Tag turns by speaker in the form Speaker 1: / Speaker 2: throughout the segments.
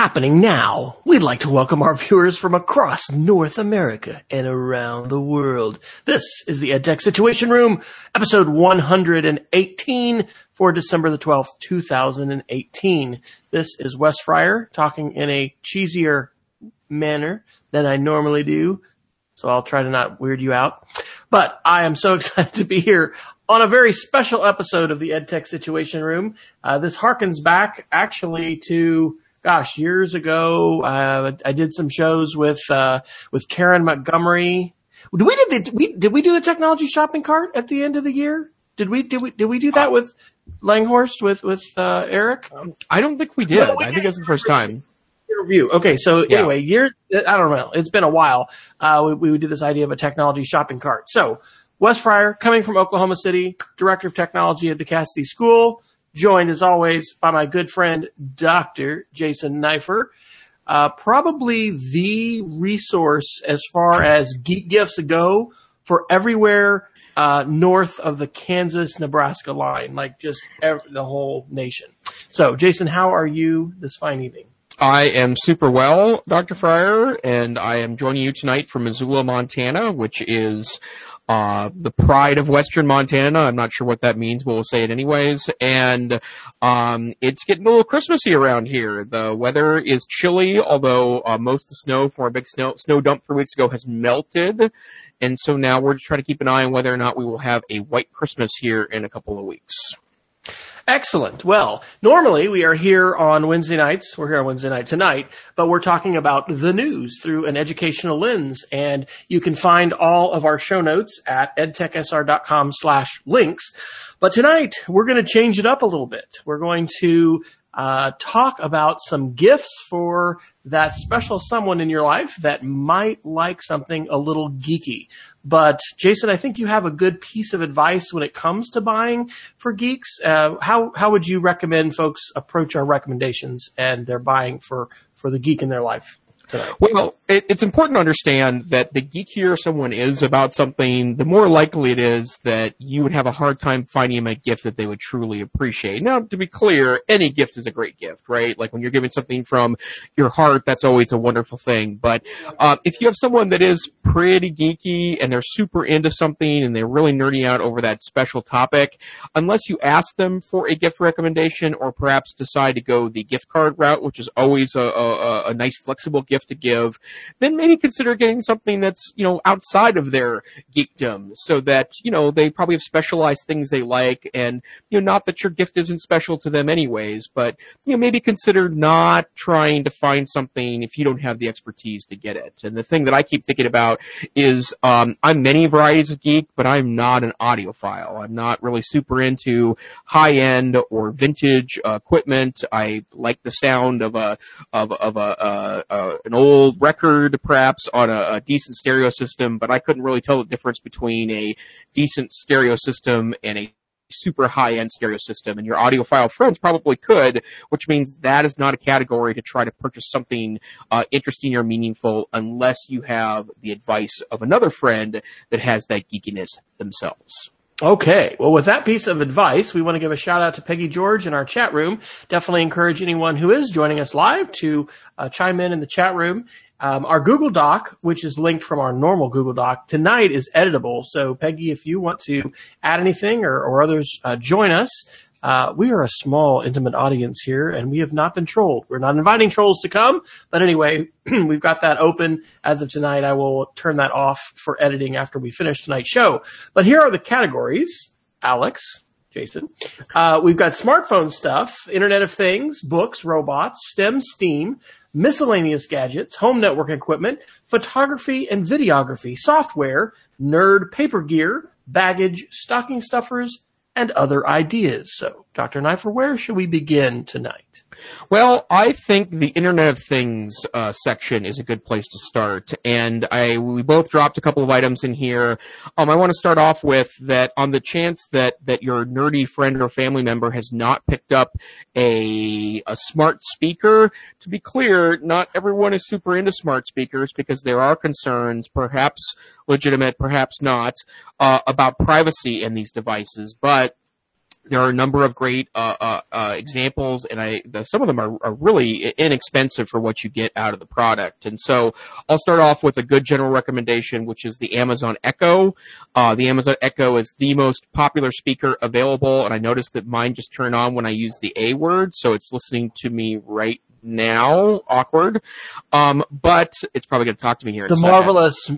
Speaker 1: happening now. We'd like to welcome our viewers from across North America and around the world. This is the EdTech Situation Room, episode 118 for December the 12th, 2018. This is Wes Fryer talking in a cheesier manner than I normally do, so I'll try to not weird you out. But I am so excited to be here on a very special episode of the EdTech Situation Room. Uh, this harkens back actually to gosh, years ago, uh, I did some shows with, uh, with Karen Montgomery. Did we did the, we, did we do the technology shopping cart at the end of the year? Did we, did we, did we do that uh, with Langhorst with, with, uh, Eric?
Speaker 2: Um, I don't think we did. No, we I think it's the first time.
Speaker 1: Review. Okay. So yeah. anyway, year, I don't know. It's been a while. Uh, we, we did this idea of a technology shopping cart. So Wes Fryer coming from Oklahoma City, director of technology at the Casady School joined as always by my good friend, Dr. Jason Neiffer. Uh, probably the resource as far as geek gifts go for everywhere uh, north of the Kansas Nebraska line, like just every, the whole nation. So, Jason, how are you this fine evening?
Speaker 2: I am super well, Dr. Fryer, and I am joining you tonight from Missoula, Montana, which is uh, the pride of Western Montana. I'm not sure what that means, but we'll say it anyways. And um, it's getting a little Christmassy around here. The weather is chilly, although uh, most of the snow from our big snow snow dump three weeks ago has melted. And so now we're just trying to keep an eye on whether or not we will have a white Christmas here in a couple of weeks.
Speaker 1: Excellent. Well, normally we are here on Wednesday nights. We're here on Wednesday night tonight, but we're talking about the news through an educational lens. And you can find all of our show notes at edtechsr.com slash links. But tonight we're going to change it up a little bit. We're going to uh, talk about some gifts for that special someone in your life that might like something a little geeky. But Jason, I think you have a good piece of advice when it comes to buying for geeks. Uh, how how would you recommend folks approach our recommendations and their buying for for the geek in their life?
Speaker 2: Well, it, it's important to understand that the geekier someone is about something, the more likely it is that you would have a hard time finding them a gift that they would truly appreciate. Now, to be clear, any gift is a great gift, right? Like when you're giving something from your heart, that's always a wonderful thing. But uh, if you have someone that is pretty geeky and they're super into something and they're really nerding out over that special topic, unless you ask them for a gift recommendation or perhaps decide to go the gift card route, which is always a, a, a nice flexible gift to give, then maybe consider getting something that's, you know, outside of their geekdom so that, you know, they probably have specialized things they like and, you know, not that your gift isn't special to them anyways, but, you know, maybe consider not trying to find something if you don't have the expertise to get it. And the thing that I keep thinking about is, um, I'm many varieties of geek, but I'm not an audiophile. I'm not really super into high end or vintage uh, equipment. I like the sound of a, of, of a, uh, uh, an old record, perhaps on a, a, decent stereo system, but I couldn't really tell the difference between a decent stereo system and a super high end stereo system. And your audiophile friends probably could, which means that is not a category to try to purchase something uh, interesting or meaningful unless you have the advice of another friend that has that geekiness themselves.
Speaker 1: Okay. Well, with that piece of advice, we want to give a shout out to Peggy George in our chat room. Definitely encourage anyone who is joining us live to uh, chime in in the chat room. Um, our Google Doc, which is linked from our normal Google Doc tonight is editable. So Peggy, if you want to add anything or, or others uh, join us, uh, we are a small, intimate audience here, and we have not been trolled. We're not inviting trolls to come, but anyway, we've got that open as of tonight. I will turn that off for editing after we finish tonight's show. But here are the categories. Alex, Jason. Uh, we've got smartphone stuff, Internet of Things, books, robots, STEM, STEAM, miscellaneous gadgets, home network equipment, photography and videography, software, nerd paper gear, baggage, stocking stuffers, and other ideas. So, Dr. Neiffer, where should we begin tonight?
Speaker 2: Well, I think the Internet of Things uh, section is a good place to start, and I we both dropped a couple of items in here. Um, I want to start off with that on the chance that that your nerdy friend or family member has not picked up a a smart speaker. To be clear, not everyone is super into smart speakers because there are concerns, perhaps legitimate, perhaps not, uh, about privacy in these devices, but there are a number of great uh, uh, uh, examples, and I the, some of them are, are, really inexpensive for what you get out of the product. And so I'll start off with a good general recommendation, which is the Amazon Echo. Uh, the Amazon Echo is the most popular speaker available, and I noticed that mine just turned on when I use the A word, so it's listening to me right now. Awkward. Um, but it's probably going to talk to me here.
Speaker 1: The marvelous,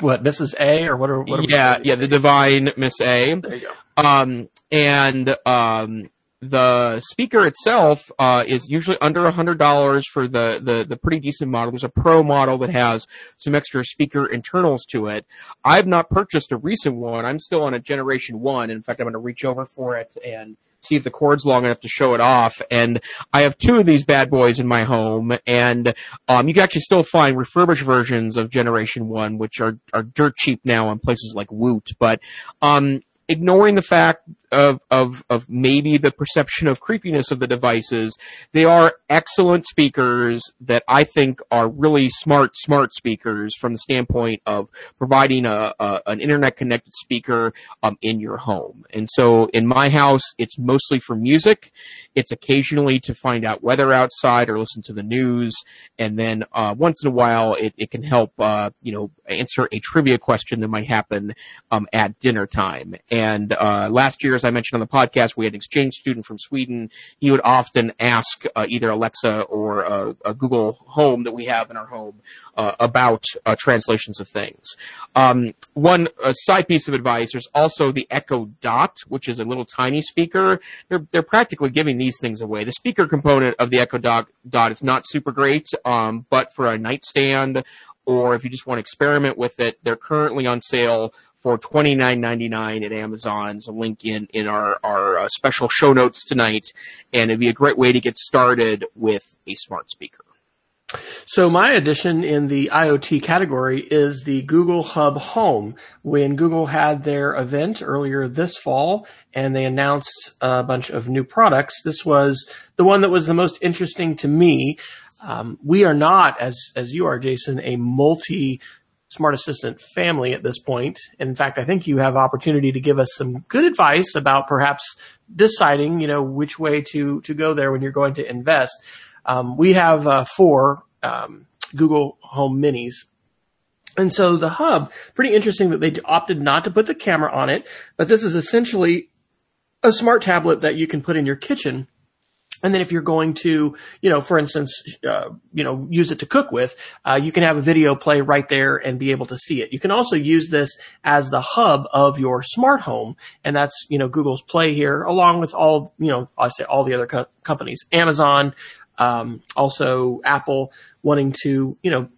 Speaker 1: what, Mrs. A or what are, what
Speaker 2: are Yeah, yeah, the divine Miss
Speaker 1: A. There you go.
Speaker 2: Um, and, um, the speaker itself uh, is usually under a hundred dollars for the, the the pretty decent model. There's a pro model that has some extra speaker internals to it. I've not purchased a recent one. I'm still on a generation one. In fact, I'm going to reach over for it and see if the cord's long enough to show it off. And I have two of these bad boys in my home, and um, you can actually still find refurbished versions of Generation One, which are are dirt cheap now on places like Woot. But um, ignoring the fact of, of, of maybe the perception of creepiness of the devices. They are excellent speakers that I think are really smart, smart speakers from the standpoint of providing a, a an internet connected speaker um, in your home. And so in my house, it's mostly for music. It's occasionally to find out weather outside or listen to the news. And then uh, once in a while, it, it can help, uh, you know, answer a trivia question that might happen um, at dinner time. And uh, last year, as I mentioned on the podcast, we had an exchange student from Sweden. He would often ask uh, either Alexa or uh, a Google Home that we have in our home uh, about uh, translations of things. Um, one side piece of advice: there's also the Echo Dot, which is a little tiny speaker. They're they're practically giving these things away. The speaker component of the Echo Dot, Dot is not super great, um, but for a nightstand or if you just want to experiment with it, they're currently on sale for twenty nine ninety nine at Amazon's a link in in our our uh, special show notes tonight, and it'd be a great way to get started with a smart speaker.
Speaker 1: So my addition in the IoT category is the Google Hub Home. When Google had their event earlier this fall and they announced a bunch of new products, this was the one that was the most interesting to me. Um, we are not, as as you are, Jason, a multi Smart Assistant family at this point. In fact, I think you have opportunity to give us some good advice about perhaps deciding, you know, which way to to go there when you're going to invest. Um, we have uh, four um, Google Home Minis. And so the hub, pretty interesting that they opted not to put the camera on it, but this is essentially a smart tablet that you can put in your kitchen and then if you're going to, you know, for instance, uh, you know, use it to cook with, uh, you can have a video play right there and be able to see it. You can also use this as the hub of your smart home. And that's, you know, Google's play here along with all, you know, I say all the other co- companies, Amazon, um, also Apple wanting to, you know,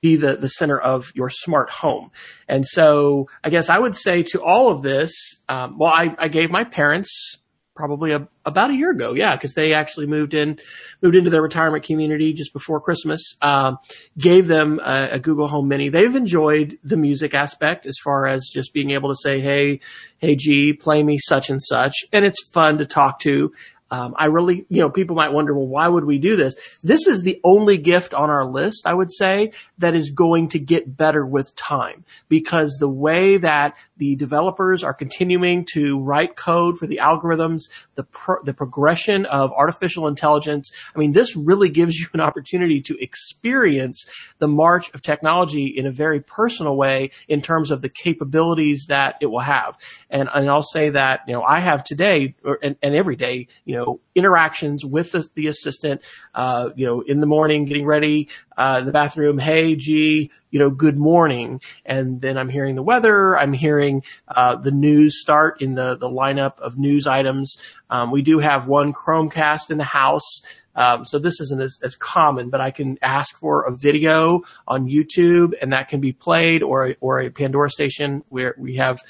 Speaker 1: be the, the center of your smart home. And so I guess I would say to all of this, um, well, I, I gave my parents probably a, about a year ago. Yeah, because they actually moved in, moved into their retirement community just before Christmas. Um, gave them a, a, Google Home Mini. They've enjoyed the music aspect as far as just being able to say, "Hey, hey, G, play me such and such," and it's fun to talk to. Um, I really, you know, people might wonder, well, why would we do this? This is the only gift on our list, I would say, that is going to get better with time because the way that the developers are continuing to write code for the algorithms, the pro- the progression of artificial intelligence. I mean, this really gives you an opportunity to experience the march of technology in a very personal way in terms of the capabilities that it will have. And and I'll say that you know I have today or, and, and every day you know interactions with the, the assistant. Uh, you know, in the morning, getting ready, uh, in the bathroom. Hey, G, you know, good morning. And then I'm hearing the weather. I'm hearing, uh, the news start in the, the lineup of news items. Um, we do have one Chromecast in the house. Um, so this isn't as, as, common, but I can ask for a video on YouTube and that can be played or, or a Pandora station where we have,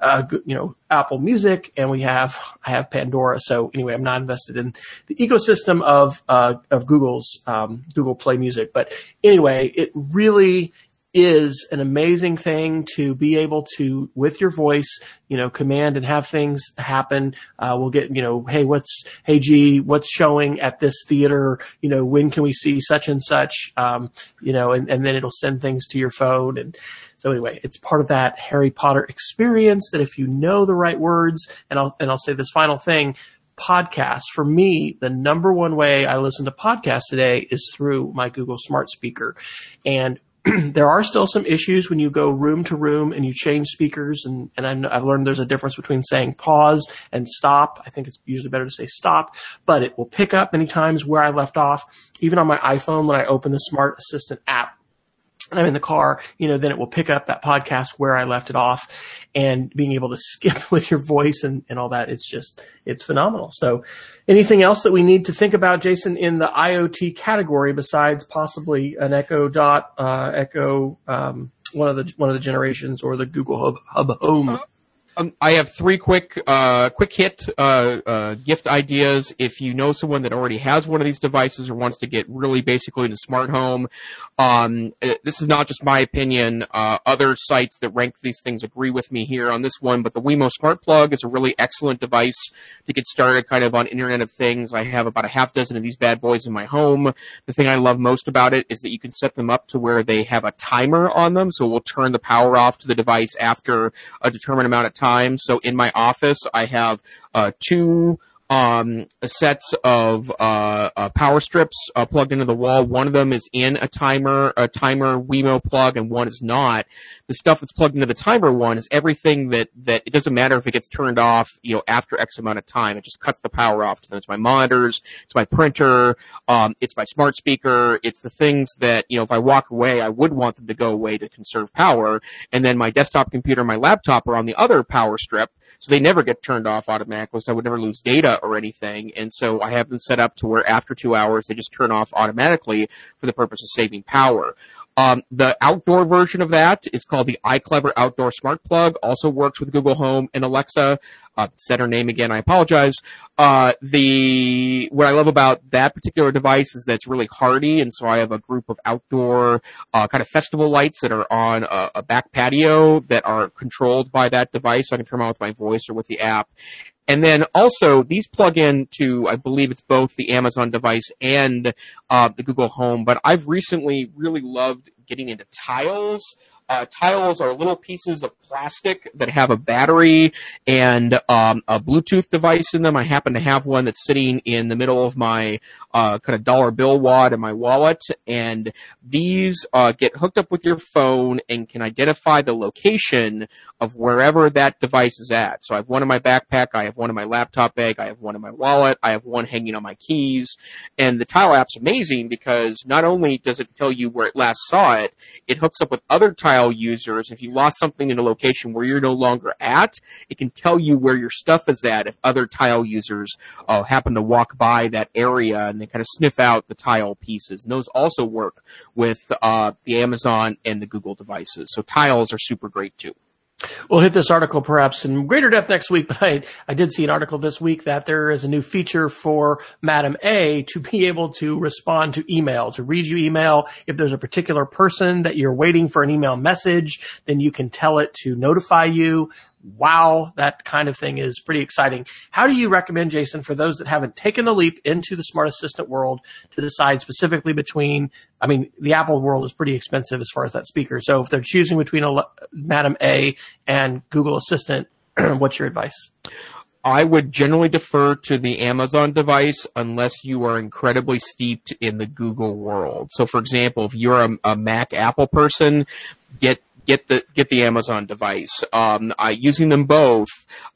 Speaker 1: uh, you know, Apple Music and we have, I have Pandora. So anyway, I'm not invested in the ecosystem of, uh, of Google's, um, Google Play Music. But anyway, it really is an amazing thing to be able to, with your voice, you know, command and have things happen. Uh, we'll get, you know, hey, what's, hey, G, what's showing at this theater? You know, when can we see such and such? Um, you know, and, and then it'll send things to your phone. And so anyway, it's part of that Harry Potter experience that if you know the right words, and I'll, and I'll say this final thing, podcasts. For me, the number one way I listen to podcasts today is through my Google Smart Speaker. And there are still some issues when you go room to room and you change speakers. And, and I've learned there's a difference between saying pause and stop. I think it's usually better to say stop, but it will pick up many times where I left off. Even on my iPhone, when I open the Smart Assistant app, and I'm in the car, you know, then it will pick up that podcast where I left it off and being able to skip with your voice and, and all that. It's just, it's phenomenal. So anything else that we need to think about, Jason, in the IoT category besides possibly an Echo Dot, uh, Echo, um, one of the, one of the generations or the Google Hub, Hub Home?
Speaker 2: Um, I have three quick, uh, quick hit uh, uh, gift ideas. If you know someone that already has one of these devices or wants to get really basically into smart home, um, uh, this is not just my opinion. Uh, other sites that rank these things agree with me here on this one. But the Wemo Smart Plug is a really excellent device to get started, kind of on Internet of Things. I have about a half dozen of these bad boys in my home. The thing I love most about it is that you can set them up to where they have a timer on them, so we'll turn the power off to the device after a determined amount of time time. So in my office, I have uh, two um, sets of uh, uh, power strips uh, plugged into the wall. One of them is in a timer, a timer Wemo plug, and one is not. The stuff that's plugged into the timer one is everything that that it doesn't matter if it gets turned off, you know, after X amount of time. It just cuts the power off to them. It's my monitors, it's my printer, um, it's my smart speaker, it's the things that you know if I walk away, I would want them to go away to conserve power. And then my desktop computer, my laptop are on the other power strip so they never get turned off automatically, so I would never lose data or anything. And so I have them set up to where after two hours they just turn off automatically for the purpose of saving power. Um, the outdoor version of that is called the iClever Outdoor Smart Plug. Also works with Google Home and Alexa. Uh, said her name again. I apologize. Uh, the what I love about that particular device is that it's really hardy, and so I have a group of outdoor uh, kind of festival lights that are on a, a back patio that are controlled by that device. So I can turn them on with my voice or with the app. And then also these plug in to, I believe it's both the Amazon device and uh, the Google Home. But I've recently really loved getting into tiles. Uh, tiles are little pieces of plastic that have a battery and um, a Bluetooth device in them. I happen to have one that's sitting in the middle of my uh, kind of dollar bill wad in my wallet, and these uh, get hooked up with your phone and can identify the location of wherever that device is at. So I have one in my backpack, I have one in my laptop bag, I have one in my wallet, I have one hanging on my keys, and the Tile app's amazing because not only does it tell you where it last saw it, it hooks up with other Tile users. If you lost something in a location where you're no longer at, it can tell you where your stuff is at if other Tile users uh, happen to walk by that area and they kind of sniff out the tile pieces. And those also work with uh, the Amazon and the Google devices. So tiles are super great too.
Speaker 1: We'll hit this article perhaps in greater depth next week, but I, I did see an article this week that there is a new feature for Madam A to be able to respond to email, to read you email. If there's a particular person that you're waiting for an email message, then you can tell it to notify you wow, that kind of thing is pretty exciting. How do you recommend, Jason, for those that haven't taken the leap into the smart assistant world to decide specifically between, I mean, the Apple world is pretty expensive as far as that speaker. So if they're choosing between a Madam A and Google Assistant, what's your advice?
Speaker 2: I would generally defer to the Amazon device unless you are incredibly steeped in the Google world. So for example, if you're a, a Mac Apple person, get get the get the Amazon device. Um, I, using them both,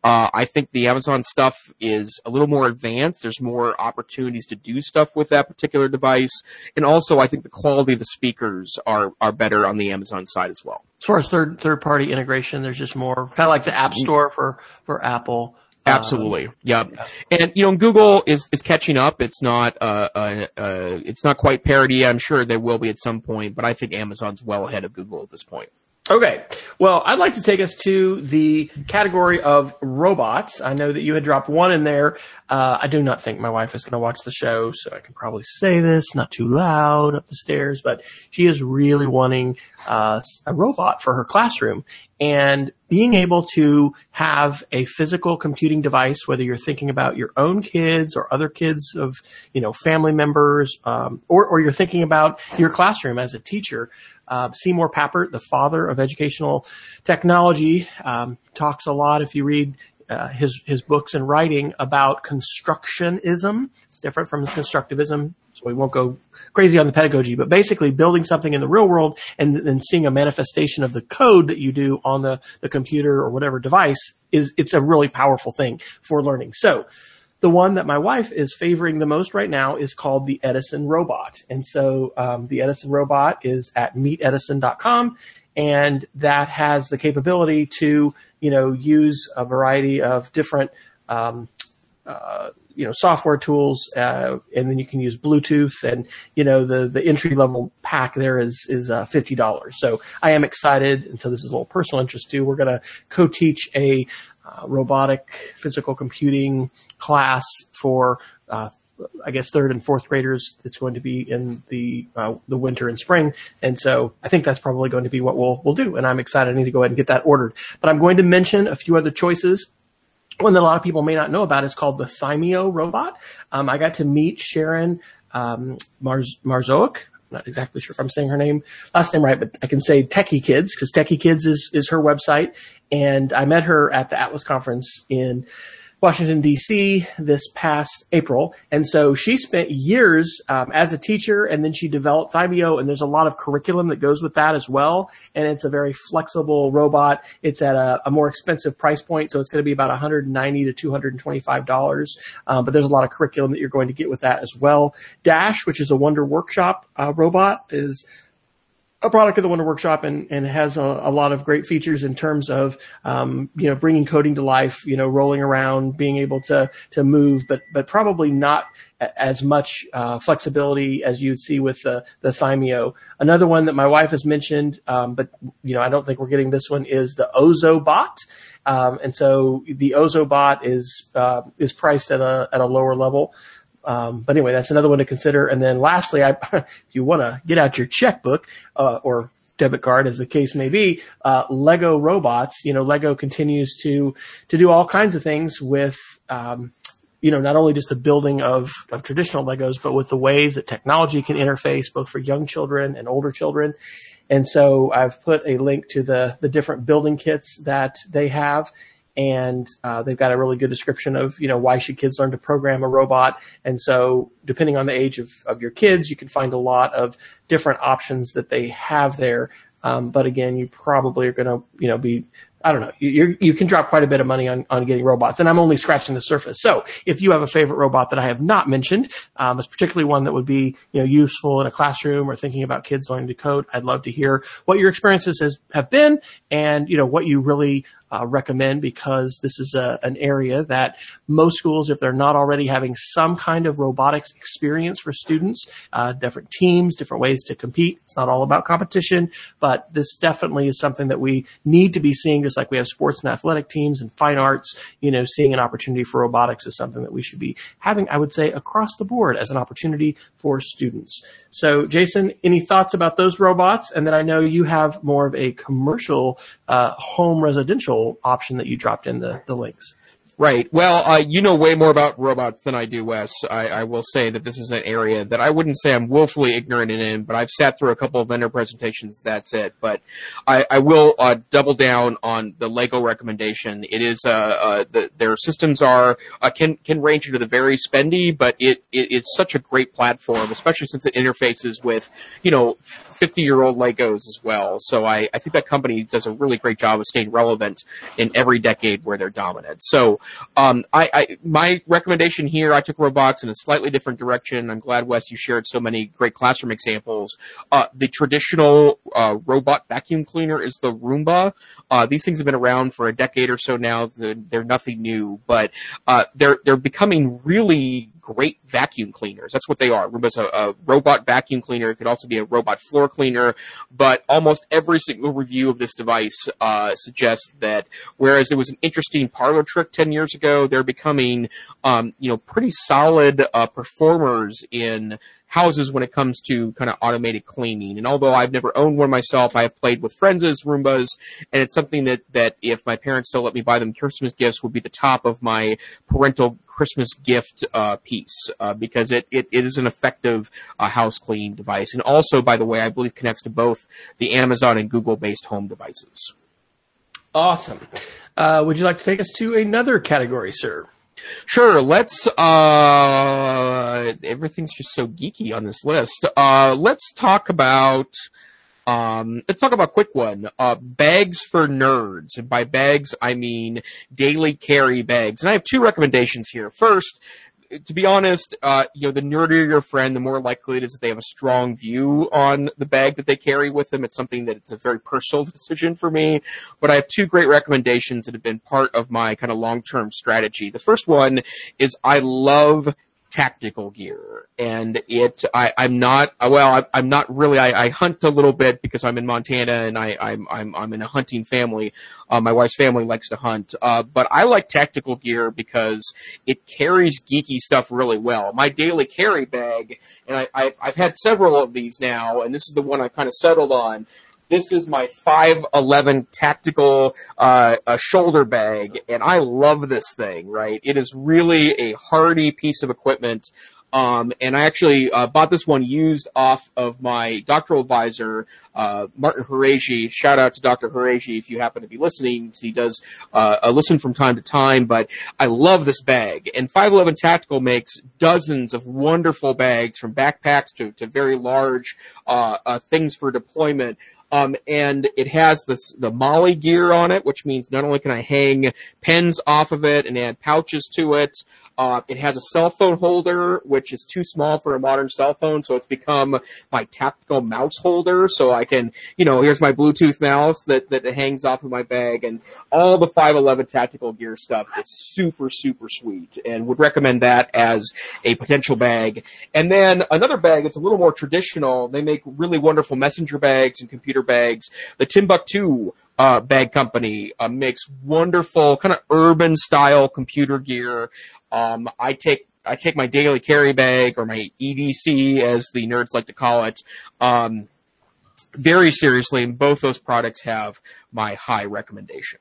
Speaker 2: uh, I think the Amazon stuff is a little more advanced. There's more opportunities to do stuff with that particular device, and also I think the quality of the speakers are are better on the Amazon side as well.
Speaker 1: As far as third third party integration, there's just more kind of like the App mm. Store for for Apple.
Speaker 2: Absolutely. Um, yep. Yeah. And you know, Google is is catching up. It's not uh, uh, uh, it's not quite parity. I'm sure they will be at some point, but I think Amazon's well ahead of Google at this point.
Speaker 1: Okay. Well, I'd like to take us to the category of robots. I know that you had dropped one in there. Uh, I do not think my wife is going to watch the show, so I can probably say this not too loud up the stairs, but she is really wanting uh, a robot for her classroom. And being able to have a physical computing device, whether you're thinking about your own kids or other kids of, you know, family members, um, or, or you're thinking about your classroom as a teacher, uh, Seymour Papert, the father of educational technology, um, talks a lot. If you read uh, his his books and writing about constructionism, it's different from constructivism. So we won't go crazy on the pedagogy, but basically building something in the real world and then seeing a manifestation of the code that you do on the, the computer or whatever device is, it's a really powerful thing for learning. So the one that my wife is favoring the most right now is called the Edison robot. And so um, the Edison robot is at meetedison.com and that has the capability to, you know, use a variety of different, um, uh, you know, software tools, uh, and then you can use Bluetooth and, you know, the, the entry level pack there is, is, uh, $50. So I am excited. And so this is a little personal interest too. We're going to co-teach a, uh, robotic physical computing class for uh, I guess third and fourth graders. That's going to be in the uh, the winter and spring, and so I think that's probably going to be what we'll we'll do. And I'm excited. I need to go ahead and get that ordered. But I'm going to mention a few other choices. One that a lot of people may not know about is called the Thymio robot. Um, I got to meet Sharon um, Marz- Marzoik. I'm not exactly sure if I'm saying her name last name right, but I can say Techie Kids because Techie Kids is is her website, and I met her at the Atlas conference in Washington D.C. this past April, and so she spent years um, as a teacher, and then she developed Thymio, and there's a lot of curriculum that goes with that as well. And it's a very flexible robot. It's at a, a more expensive price point, so it's going to be about 190 to 225 dollars. Um, but there's a lot of curriculum that you're going to get with that as well. Dash, which is a Wonder Workshop uh, robot, is a product of the Wonder Workshop and, and has a, a lot of great features in terms of, um, you know, bringing coding to life, you know, rolling around, being able to, to move, but, but probably not as much, uh, flexibility as you'd see with the, the Thymio. Another one that my wife has mentioned, um, but, you know, I don't think we're getting this one is the OzoBot. Um, and so the OzoBot is, uh, is priced at a, at a lower level. Um, but anyway, that's another one to consider. And then lastly, I, if you want to get out your checkbook, uh, or debit card as the case may be, uh, Lego robots, you know, Lego continues to, to do all kinds of things with, um, you know, not only just the building of, of traditional Legos, but with the ways that technology can interface both for young children and older children. And so I've put a link to the, the different building kits that they have and uh, they've got a really good description of you know why should kids learn to program a robot and so depending on the age of, of your kids you can find a lot of different options that they have there um, but again you probably are going to you know be I don't know. You you can drop quite a bit of money on, on getting robots, and I'm only scratching the surface. So, if you have a favorite robot that I have not mentioned, um, it's particularly one that would be you know useful in a classroom or thinking about kids learning to code. I'd love to hear what your experiences has, have been, and you know what you really uh, recommend because this is a, an area that most schools, if they're not already having some kind of robotics experience for students, uh, different teams, different ways to compete. It's not all about competition, but this definitely is something that we need to be seeing, just like we have sports and athletic teams and fine arts. You know, seeing an opportunity for robotics is something that we should be having, I would say, across the board as an opportunity for students. So, Jason, any thoughts about those robots? And then I know you have more of a commercial uh, home residential option that you dropped in the, the links.
Speaker 2: Right. Well, uh, you know way more about robots than I do, Wes. I, I, will say that this is an area that I wouldn't say I'm willfully ignorant in, but I've sat through a couple of vendor presentations. That's it. But I, I will uh, double down on the Lego recommendation. It is uh, uh the, their systems are uh, can can range into the very spendy, but it, it it's such a great platform, especially since it interfaces with you know 50 year old Legos as well. So I, I think that company does a really great job of staying relevant in every decade where they're dominant. So um, I, I, my recommendation here, I took robots in a slightly different direction. I'm glad Wes you shared so many great classroom examples. Uh, the traditional uh, robot vacuum cleaner is the Roomba. Uh, these things have been around for a decade or so now. They're, they're nothing new, but uh, they're they're becoming really great vacuum cleaners. That's what they are. Roomba's a, a robot vacuum cleaner. It could also be a robot floor cleaner, but almost every single review of this device uh, suggests that whereas it was an interesting parlor trick 10 years ago, they're becoming, um, you know, pretty solid uh, performers in houses when it comes to kind of automated cleaning. And although I've never owned one myself, I have played with friends' Roombas, and it's something that, that if my parents still let me buy them Christmas gifts would be the top of my parental Christmas gift uh, piece uh, because it, it, it is an effective uh, house cleaning device. And also, by the way, I believe connects to both the Amazon and Google based home devices.
Speaker 1: Awesome. Uh, would you like to take us to another category, sir?
Speaker 2: Sure, let's, uh, everything's just so geeky on this list. Uh, let's talk about, um, let's talk about a quick one. Uh, bags for nerds. And by bags, I mean daily carry bags. And I have two recommendations here. First, to be honest, uh, you know, the nerdier your friend, the more likely it is that they have a strong view on the bag that they carry with them. It's something that it's a very personal decision for me. But I have two great recommendations that have been part of my kind of long-term strategy. The first one is I love tactical gear. And it, I, I'm not, well, I, am not really, I, I, hunt a little bit because I'm in Montana and I, I'm, I'm, I'm in a hunting family. Uh, my wife's family likes to hunt. Uh, but I like tactical gear because it carries geeky stuff really well. My daily carry bag, and I, I've, I've had several of these now, and this is the one I kind of settled on. This is my 511 tactical uh, shoulder bag, and I love this thing. Right, it is really a hardy piece of equipment. Um, and I actually uh, bought this one used off of my doctoral advisor, uh, Martin Horejsi. Shout out to Dr. Horejsi if you happen to be listening. He does uh, listen from time to time, but I love this bag. And 511 Tactical makes dozens of wonderful bags from backpacks to, to very large uh, uh, things for deployment. Um, and it has this, the MOLLE gear on it, which means not only can I hang pens off of it and add pouches to it, uh, it has a cell phone holder, which is too small for a modern cell phone, so it's become my tactical mouse holder. So I can, you know, here's my Bluetooth mouse that, that hangs off of my bag, and all the 511 tactical gear stuff is super, super sweet, and would recommend that as a potential bag. And then another bag that's a little more traditional. They make really wonderful messenger bags and computer bags. The Timbuk2 uh, bag company uh, makes wonderful kind of urban style computer gear. Um, I take I take my daily carry bag or my EDC as the nerds like to call it. Um, very seriously, and both those products have my high recommendation.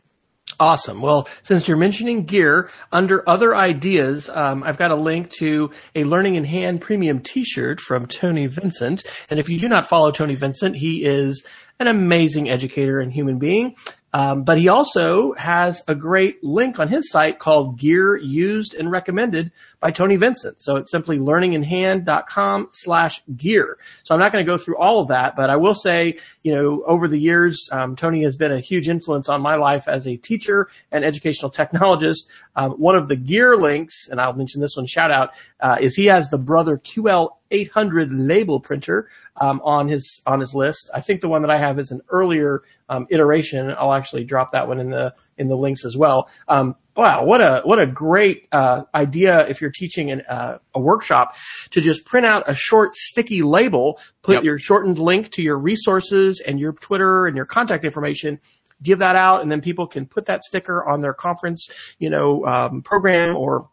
Speaker 1: Awesome. Well, since you're mentioning gear, under other ideas, um, I've got a link to a Learning in Hand premium T-shirt from Tony Vincent. And if you do not follow Tony Vincent, he is an amazing educator and human being. Um, but he also has a great link on his site called Gear Used and Recommended by Tony Vincent. So it's simply learninginhand.com slash gear. So I'm not going to go through all of that, but I will say, you know, over the years, um, Tony has been a huge influence on my life as a teacher and educational technologist. Um, one of the gear links, and I'll mention this one shout out, uh, is he has the Brother QL 800 label printer um, on his on his list. I think the one that I have is an earlier um, iteration. I'll actually drop that one in the in the links as well. Um, wow, what a what a great uh, idea if you're teaching an, uh, a workshop to just print out a short sticky label, put yep. your shortened link to your resources and your Twitter and your contact information. Give that out, and then people can put that sticker on their conference, you know, um, program or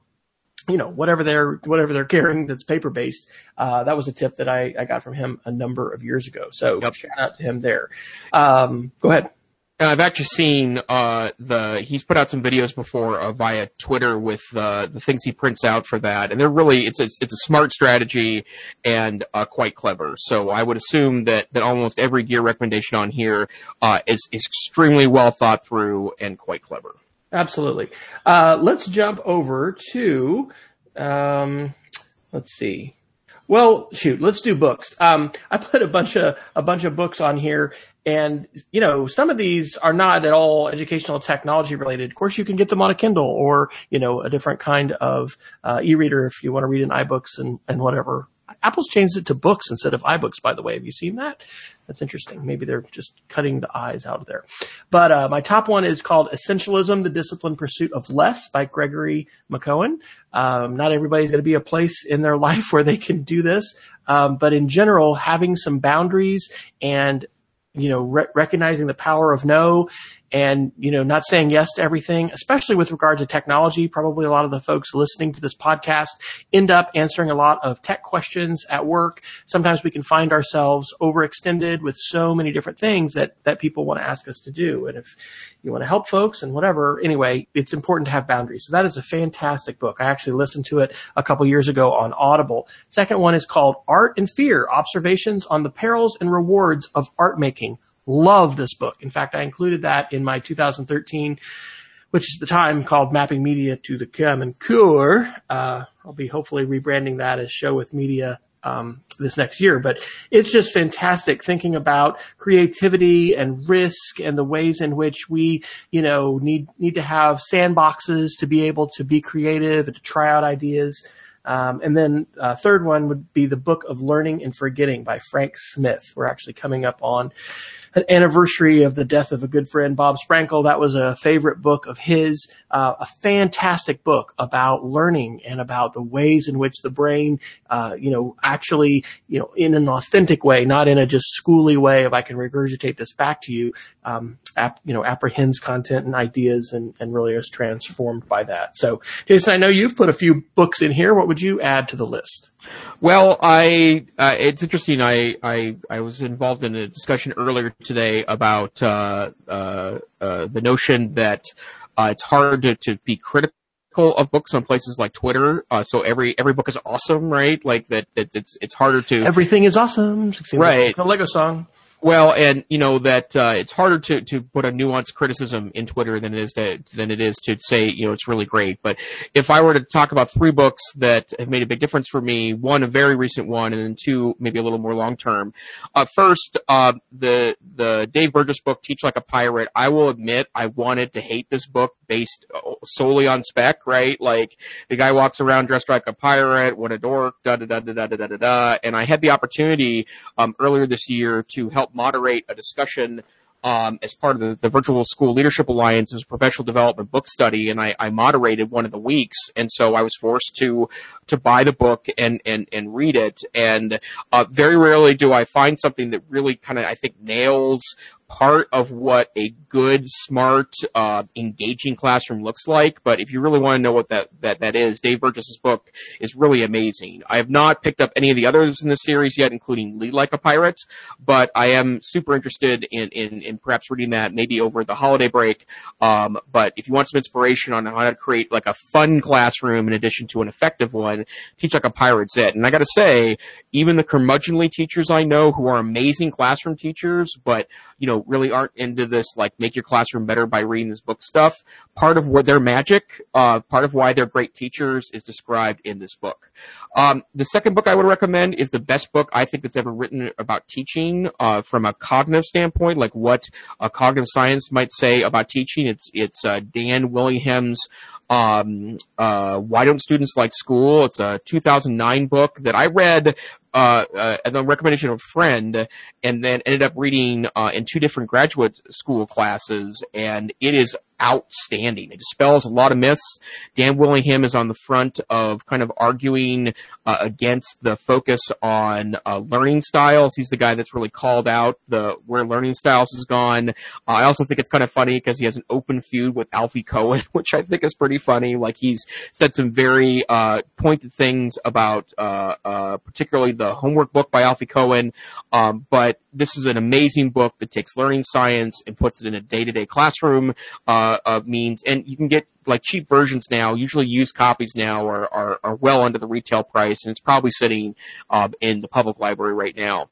Speaker 1: you know, whatever they're whatever they're carrying that's paper based. Uh, that was a tip that I, I got from him a number of years ago. So yep. shout out to him there. Um, go ahead.
Speaker 2: I've actually seen uh, the he's put out some videos before uh, via Twitter with uh, the things he prints out for that, and they're really it's a, it's a smart strategy and uh, quite clever. So I would assume that that almost every gear recommendation on here uh, is is extremely well thought through and quite clever.
Speaker 1: Absolutely. Uh, let's jump over to, um, let's see. Well, shoot, let's do books. Um, I put a bunch of a bunch of books on here, and you know, some of these are not at all educational technology related. Of course, you can get them on a Kindle or you know a different kind of uh, e-reader if you want to read in iBooks and and whatever. Apple's changed it to books instead of iBooks, by the way. Have you seen that? That's interesting. Maybe they're just cutting the eyes out of there. But uh, my top one is called Essentialism: The Disciplined Pursuit of Less by Gregory McKeown. Um, not everybody's going to be a place in their life where they can do this, um, but in general, having some boundaries and you know, re- recognizing the power of no and, you know, not saying yes to everything, especially with regard to technology. Probably a lot of the folks listening to this podcast end up answering a lot of tech questions at work. Sometimes we can find ourselves overextended with so many different things that, that people want to ask us to do. And if you want to help folks and whatever, anyway, it's important to have boundaries. So that is a fantastic book. I actually listened to it a couple years ago on Audible. Second one is called Art and Fear, Observations on the Perils and Rewards of Art Making Love this book. In fact, I included that in my 2013, which is the time called Mapping Media to the Common Core. Uh, I'll be hopefully rebranding that as Show with Media um, this next year. But it's just fantastic thinking about creativity and risk and the ways in which we, you know, need need to have sandboxes to be able to be creative and to try out ideas. Um, and then uh, third one would be the Book of Learning and Forgetting by Frank Smith. We're actually coming up on an anniversary of the death of a good friend, Bob Sprankle. That was a favorite book of his, uh, a fantastic book about learning and about the ways in which the brain, uh, you know, actually, you know, in an authentic way, not in a just schooly way of I can regurgitate this back to you, um, ap- you know, apprehends content and ideas and, and really is transformed by that. So, Jason, I know you've put a few books in here. What would you add to the list?
Speaker 2: Well, I uh, it's interesting. I, I I was involved in a discussion earlier today about uh, uh, uh the notion that uh, it's hard to, to be critical of books on places like Twitter. Uh, so every every book is awesome, right? Like that, that it's it's harder to
Speaker 1: everything is awesome,
Speaker 2: right?
Speaker 1: The Lego song.
Speaker 2: Well, and you know that uh, it's harder to, to put a nuanced criticism in Twitter than it is to than it is to say you know it's really great. But if I were to talk about three books that have made a big difference for me, one a very recent one, and then two maybe a little more long term. Uh, first, uh, the the Dave Burgess book, Teach Like a Pirate. I will admit I wanted to hate this book based uh, solely on spec, right? Like the guy walks around dressed like a pirate, what a dork, da da da da da da da da. And I had the opportunity um, earlier this year to help moderate a discussion um, as part of the, the, Virtual School Leadership Alliance as a professional development book study, and I, I, moderated one of the weeks, and so I was forced to to buy the book and and and read it. And uh, very rarely do I find something that really kind of I think nails part of what a good, smart, uh, engaging classroom looks like. But if you really want to know what that, that, that is, Dave Burgess's book is really amazing. I have not picked up any of the others in the series yet, including Lead Like a Pirate, but I am super interested in, in, in perhaps reading that maybe over the holiday break. Um, but if you want some inspiration on how to create like a fun classroom in addition to an effective one, Teach Like a Pirate's it. And I gotta say, even the curmudgeonly teachers I know who are amazing classroom teachers, but, you know, really aren't into this like make your classroom better by reading this book stuff. Part of where their magic, uh, part of why they're great teachers is described in this book. Um, the second book I would recommend is the best book I think that's ever written about teaching uh, from a cognitive standpoint, like what a cognitive science might say about teaching. It's it's uh, Dan Willingham's um, uh, Why Don't Students Like School? It's a 2009 book that I read uh, uh, at the recommendation of a friend, and then ended up reading uh, in two different graduate school classes, and it is outstanding. It dispels a lot of myths. Dan Willingham is on the front of kind of arguing uh, against the focus on uh, learning styles. He's the guy that's really called out the where learning styles has gone. Uh, I also think it's kind of funny because he has an open feud with Alfie Kohn, which I think is pretty funny. Like he's said some very uh, pointed things about uh, uh, particularly the homework book by Alfie Kohn, um, but this is an amazing book that takes learning science and puts it in a day-to-day classroom uh, uh, means, and you can get like cheap versions now. Usually, used copies now are are, are well under the retail price, and it's probably sitting uh, in the public library right now.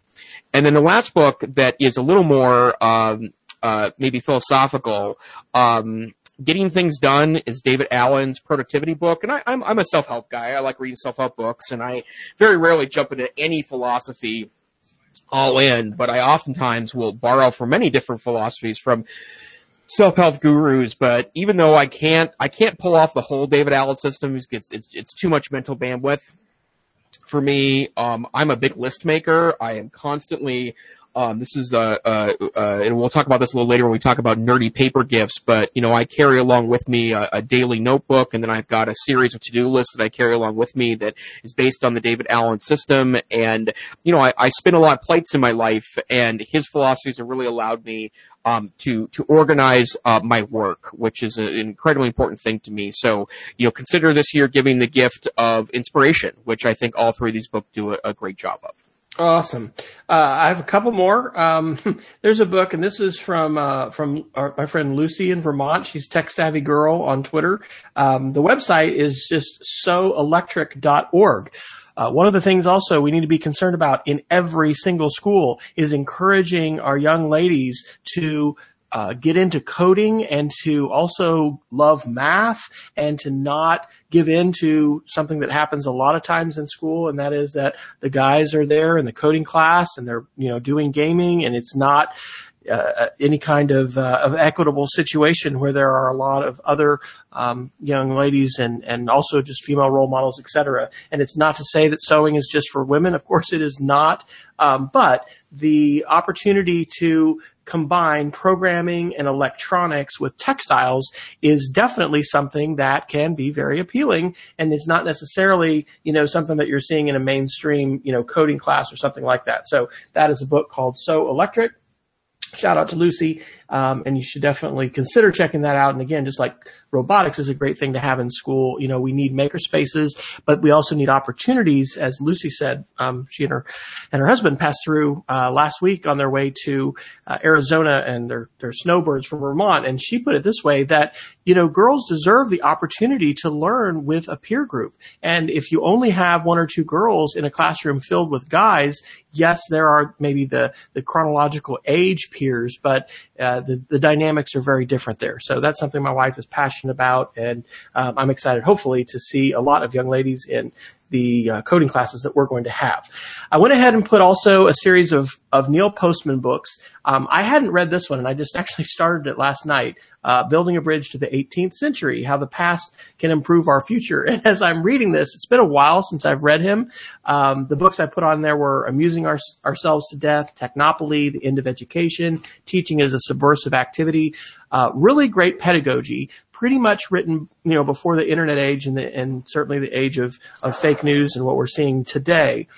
Speaker 2: And then the last book that is a little more um, uh, maybe philosophical. Um, Getting Things Done is David Allen's productivity book, and I, I'm, I'm a self-help guy. I like reading self-help books, and I very rarely jump into any philosophy all in, but I oftentimes will borrow from many different philosophies from self-help gurus. But even though I can't, I can't pull off the whole David Allen system, it's, it's, it's too much mental bandwidth. for me. Um, I'm a big list maker. I am constantly um, this is, uh, uh, uh, and we'll talk about this a little later when we talk about nerdy paper gifts, but, you know, I carry along with me a, a daily notebook and then I've got a series of to-do lists that I carry along with me that is based on the David Allen system. And, you know, I, I spin a lot of plates in my life and his philosophies have really allowed me um, to to organize uh, my work, which is an incredibly important thing to me. So, you know, consider this year giving the gift of inspiration, which I think all three of these books do a, a great job of.
Speaker 1: Awesome. Uh, I have a couple more. Um, there's a book, and this is from uh, from our, my friend Lucy in Vermont. She's Tech Savvy Girl on Twitter. Um, the website is just soelectric.org. Uh, one of the things also we need to be concerned about in every single school is encouraging our young ladies to uh, get into coding and to also love math and to not give in to something that happens a lot of times in school, and that is that the guys are there in the coding class and they're you know doing gaming, and it's not uh, any kind of, uh, of equitable situation where there are a lot of other um, young ladies and and also just female role models, etc. And it's not to say that sewing is just for women. Of course, it is not. Um, but the opportunity to combine programming and electronics with textiles is definitely something that can be very appealing and is not necessarily, you know, something that you're seeing in a mainstream, you know, coding class or something like that. So that is a book called Sew Electric. Shout out to Lucy. Um, and you should definitely consider checking that out. And again, just like robotics is a great thing to have in school, you know, we need maker spaces, but we also need opportunities. As Lucy said, um, she and her and her husband passed through uh, last week on their way to uh, Arizona, and they're they're snowbirds from Vermont. And she put it this way: that you know, girls deserve the opportunity to learn with a peer group. And if you only have one or two girls in a classroom filled with guys, yes, there are maybe the the chronological age peers, but uh, the, the dynamics are very different there. So that's something my wife is passionate about, and um, I'm excited, hopefully, to see a lot of young ladies in the uh, coding classes that we're going to have. I went ahead and put also a series of, of Neil Postman books. Um, I hadn't read this one, and I just actually started it last night. Uh, Building a Bridge to the 18th Century: How the Past Can Improve Our Future. And as I'm reading this, it's been a while since I've read him. Um, the books I put on there were Amusing our, Ourselves to Death, Technopoly, The End of Education, Teaching as a Subversive Activity. Uh, really great pedagogy pretty much written, you know, before the internet age and, the, and certainly the age of, of fake news and what we're seeing today.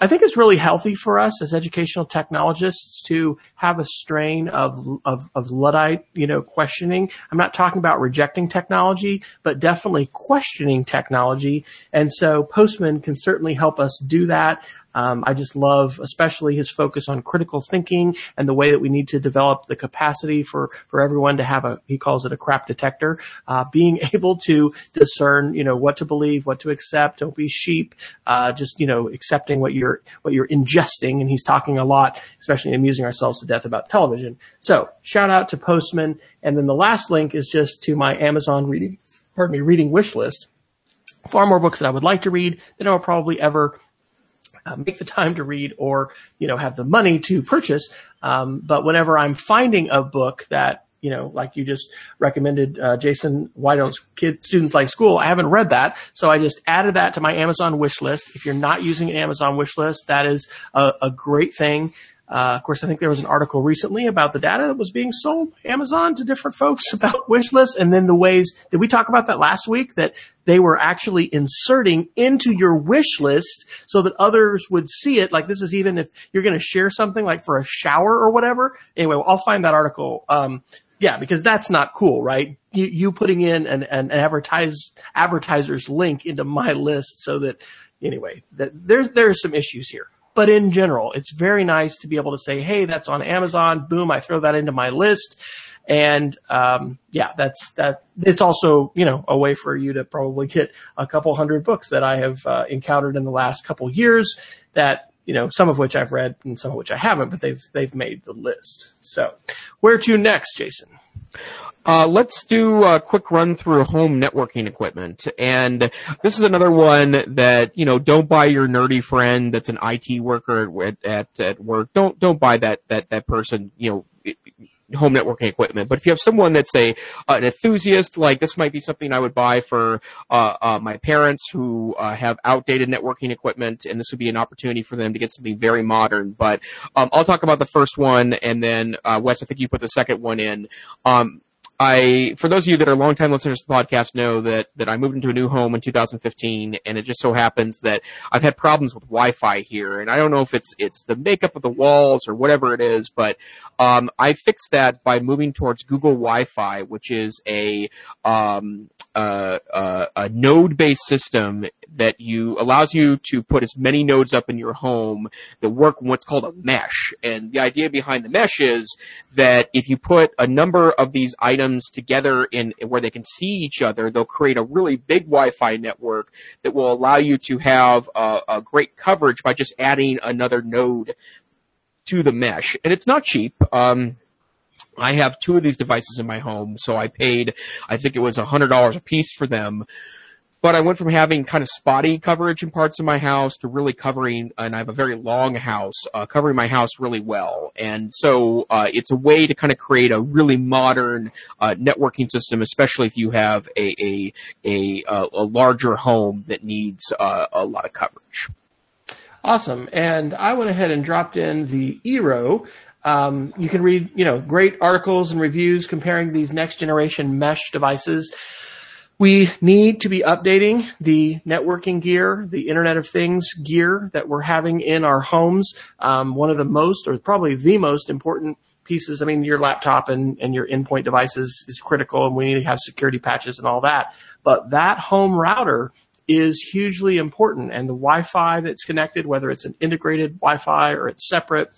Speaker 1: I think it's really healthy for us as educational technologists to have a strain of, of, of Luddite, you know, questioning. I'm not talking about rejecting technology, but definitely questioning technology. And so Postman can certainly help us do that. Um, I just love, especially his focus on critical thinking and the way that we need to develop the capacity for for everyone to have a he calls it a crap detector, uh, being able to discern, you know, what to believe, what to accept. Don't be sheep. Uh, just you know, accepting what you're what you're ingesting. And he's talking a lot, especially amusing ourselves to death about television. So shout out to Postman. And then the last link is just to my Amazon reading, pardon me, reading wish list. Far more books that I would like to read than I will probably ever uh, make the time to read or, you know, have the money to purchase. Um, but whenever I'm finding a book that, you know, like you just recommended, uh, Jason, why don't kid students like school? I haven't read that. So I just added that to my Amazon wish list. If you're not using an Amazon wish list, that is a, a great thing. Uh, of course, I think there was an article recently about the data that was being sold Amazon to different folks about wish lists and then the ways, did we talk about that last week that they were actually inserting into your wish list so that others would see it? Like this is even if you're going to share something like for a shower or whatever. Anyway, well, I'll find that article. Um, yeah, because that's not cool, right? You, you putting in an, an advertise, advertiser's link into my list so that, anyway, that there's, there's some issues here. But in general, it's very nice to be able to say, Hey, that's on Amazon. Boom. I throw that into my list. And, um, yeah, that's, that, it's also, you know, a way for you to probably get a couple hundred books that I have, uh, encountered in the last couple years that, you know, some of which I've read and some of which I haven't, but they've, they've made the list. So where to next, Jason?
Speaker 2: Uh, let's do a quick run through home networking equipment. And this is another one that, you know, don't buy your nerdy friend that's an IT worker at, at, at work. Don't, don't buy that, that, that person, you know, home networking equipment. But if you have someone that's a an enthusiast, like this might be something I would buy for uh, uh, my parents who uh, have outdated networking equipment, and this would be an opportunity for them to get something very modern. But um, I'll talk about the first one, and then uh, Wes, I think you put the second one in. Um, I, for those of you that are longtime listeners to the podcast know that, that I moved into a new home in 2015 and it just so happens that I've had problems with Wi-Fi here and I don't know if it's, it's the makeup of the walls or whatever it is, but, um, I fixed that by moving towards Google Wi-Fi, which is a, um, uh, a node-based system that you allows you to put as many nodes up in your home that work what's called a mesh. And the idea behind the mesh is that if you put a number of these items together in where they can see each other, they'll create a really big Wi-Fi network that will allow you to have a, a great coverage by just adding another node to the mesh. And it's not cheap. Um, I have two of these devices in my home, so I paid, I think it was a hundred dollars a piece for them. But I went from having kind of spotty coverage in parts of my house to really covering, and I have a very long house, uh, covering my house really well. And so uh, it's a way to kind of create a really modern uh, networking system, especially if you have a a a, uh, a larger home that needs uh, a lot of coverage.
Speaker 1: Awesome. And I went ahead and dropped in the Eero um, you can read, you know, great articles and reviews comparing these next generation mesh devices. We need to be updating the networking gear, the Internet of Things gear that we're having in our homes. Um, one of the most, or probably the most important pieces. I mean, your laptop and, and your endpoint devices is critical and we need to have security patches and all that. But that home router is hugely important and the Wi-Fi that's connected, whether it's an integrated Wi-Fi or it's separate,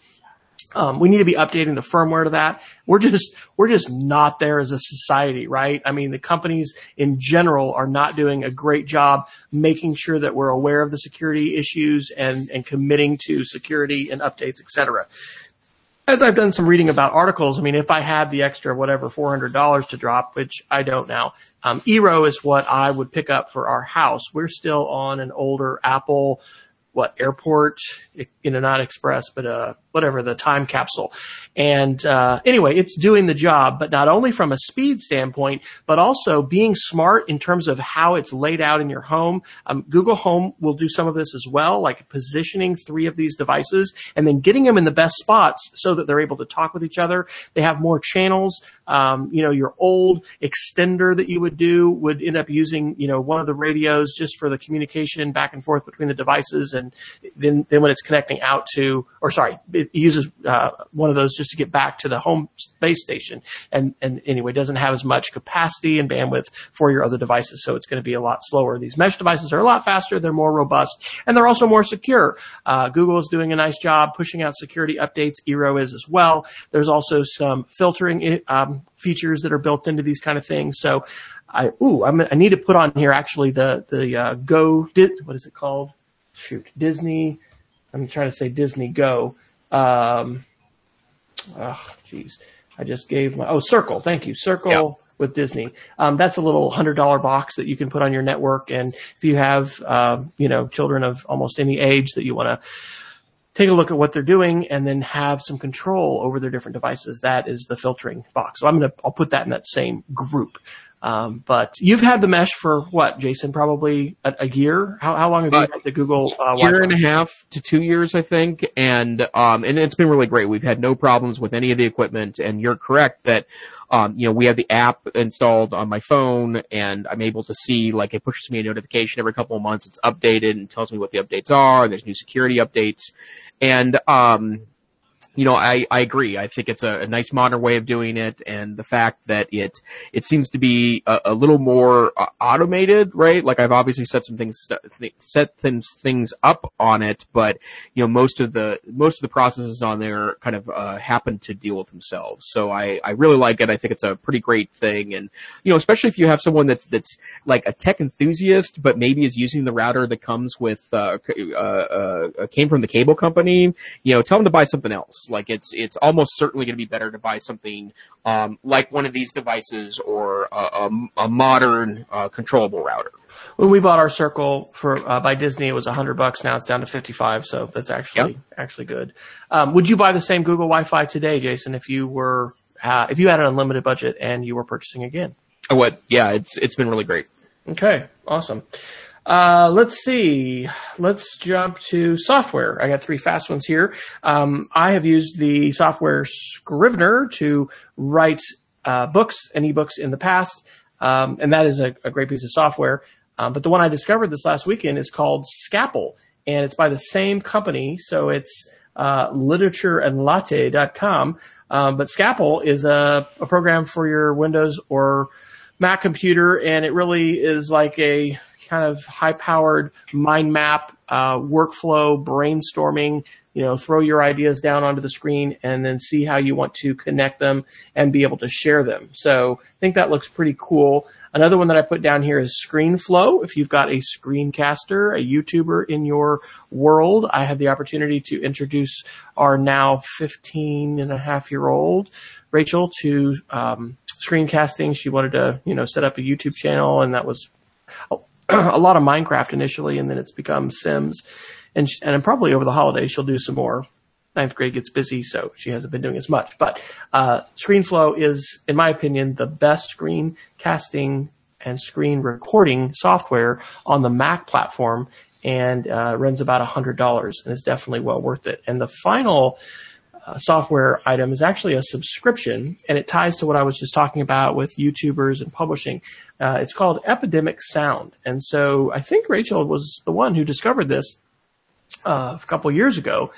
Speaker 1: um, we need to be updating the firmware to that. We're just we're just not there as a society, right? I mean, the companies in general are not doing a great job making sure that we're aware of the security issues and and committing to security and updates, etc. As I've done some reading about articles, I mean, if I had the extra whatever four hundred dollars to drop, which I don't now, um, Eero is what I would pick up for our house. We're still on an older Apple what airport, you know, not express, but uh, whatever the time capsule. And uh, anyway, it's doing the job, but not only from a speed standpoint, but also being smart in terms of how it's laid out in your home. Um, Google Home will do some of this as well, like positioning three of these devices and then getting them in the best spots so that they're able to talk with each other. They have more channels. Um, you know, your old extender that you would do would end up using, you know, one of the radios just for the communication back and forth between the devices. And then, then when it's connecting out to, or sorry, uses uh, one of those just to get back to the home base station. And, and anyway, doesn't have as much capacity and bandwidth for your other devices. So it's going to be a lot slower. These mesh devices are a lot faster. They're more robust and they're also more secure. Uh, Google is doing a nice job pushing out security updates. Eero is as well. There's also some filtering um, features that are built into these kind of things. So I, ooh, I'm, i need to put on here actually the, the, uh, Go, what is it called? Shoot, Disney. I'm trying to say Disney Go. Um, oh, jeez. I just gave my, oh, Circle. Thank you. Circle. Yeah. With Disney, um, that's a little hundred dollar box that you can put on your network, and if you have, uh, you know, children of almost any age that you want to take a look at what they're doing and then have some control over their different devices. That is the filtering box. So I'm going to, I'll put that in that same group. Um, but you've had the mesh for what, Jason? Probably a, a year. How, how long have you uh, had the Google?
Speaker 2: Uh, year and a half to two years, I think, and um, and it's been really great. We've had no problems with any of the equipment, and you're correct that. Um, you know, we have the app installed on my phone and I'm able to see, like, it pushes me a notification every couple of months. It's updated and tells me what the updates are. There's new security updates. And, um, you know, I, I agree. I think it's a, a, nice modern way of doing it, and the fact that it it seems to be a, a little more uh, automated, right? Like I've obviously set some things set things things up on it, but you know, most of the most of the processes on there kind of uh, happen to deal with themselves. So I I really like it. I think it's a pretty great thing, and you know, especially if you have someone that's that's like a tech enthusiast, but maybe is using the router that comes with uh, uh, uh came from the cable company. You know, tell them to buy something else like it's it's almost certainly going to be better to buy something um, like one of these devices or a, a, a modern uh, controllable router.
Speaker 1: When we bought our Circle for uh, by Disney, it was a hundred bucks. Now it's down to fifty five, so that's actually yep. actually good. Um, would you buy the same Google Wi-Fi today, Jason, if you were uh, if you had an unlimited budget and you were purchasing again.
Speaker 2: Oh, what? Yeah, it's it's been really great.
Speaker 1: Okay, awesome. Uh, let's see. Let's jump to software. I got three fast ones here. Um, I have used the software Scrivener to write uh, books and ebooks in the past, um, and that is a, a, great piece of software. Um, but the one I discovered this last weekend is called Scapple, and it's by the same company. So it's uh, literatureandlatte.com. Um, but Scapple is a, a program for your Windows or Mac computer, and it really is like a kind of high powered mind map, uh, workflow, brainstorming, you know, throw your ideas down onto the screen and then see how you want to connect them and be able to share them. So I think that looks pretty cool. Another one that I put down here is ScreenFlow. If you've got a screencaster, a YouTuber in your world, I had the opportunity to introduce our now 15 and a half year old Rachel to, um, screencasting. She wanted to, you know, set up a YouTube channel and that was a lot of Minecraft initially, and then it's become Sims. And she, and probably over the holidays she'll do some more. Ninth grade gets busy, so she hasn't been doing as much. But uh, ScreenFlow is, in my opinion, the best screen casting and screen recording software on the Mac platform, and uh, runs about hundred dollars, and is definitely well worth it. And the final software item is actually a subscription, and it ties to what I was just talking about with YouTubers and publishing. Uh, it's called Epidemic Sound, and so I think Rachel was the one who discovered this uh, a couple years ago.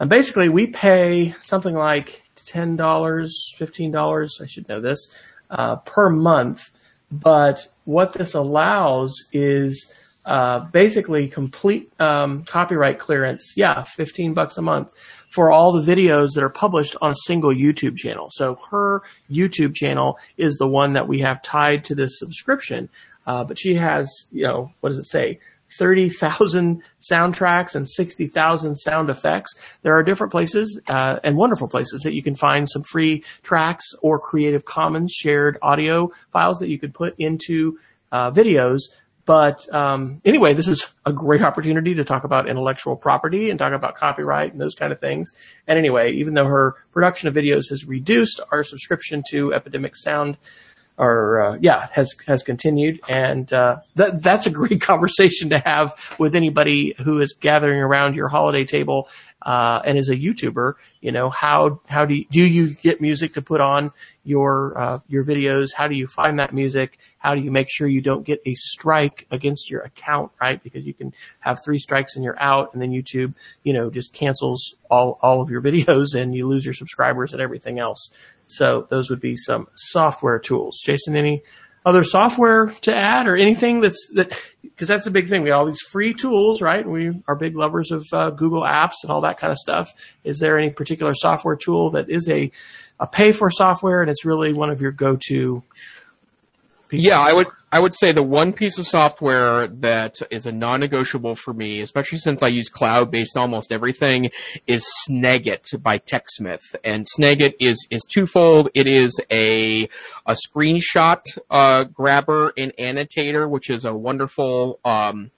Speaker 1: And basically, we pay something like ten dollars, fifteen dollars. I should know this uh, per month. But what this allows is uh, basically complete um, copyright clearance. Yeah, fifteen bucks a month for all the videos that are published on a single YouTube channel. So her YouTube channel is the one that we have tied to this subscription. Uh, but she has, you know, what does it say? 30,000 soundtracks and 60,000 sound effects. There are different places uh, and wonderful places that you can find some free tracks or Creative Commons shared audio files that you could put into uh, videos but um, anyway, this is a great opportunity to talk about intellectual property and talk about copyright and those kind of things. And anyway, even though her production of videos has reduced, our subscription to Epidemic Sound, or uh, yeah, has has continued, and uh, that that's a great conversation to have with anybody who is gathering around your holiday table uh, and is a YouTuber. You know how how do you, do you get music to put on your uh, your videos? How do you find that music? How do you make sure you don't get a strike against your account, right? Because you can have three strikes and you're out and then YouTube, you know, just cancels all, all of your videos and you lose your subscribers and everything else. So those would be some software tools. Jason, any other software to add or anything that's that because that's a big thing. We all these free tools, right? We are big lovers of uh, Google Apps and all that kind of stuff. Is there any particular software tool that is a a pay for software and it's really one of your go to
Speaker 2: yeah, I would I would say the one piece of software that is a non-negotiable for me, especially since I use cloud-based almost everything, is Snagit by TechSmith. And Snagit is is twofold. It is a a screenshot uh, grabber and annotator, which is a wonderful um,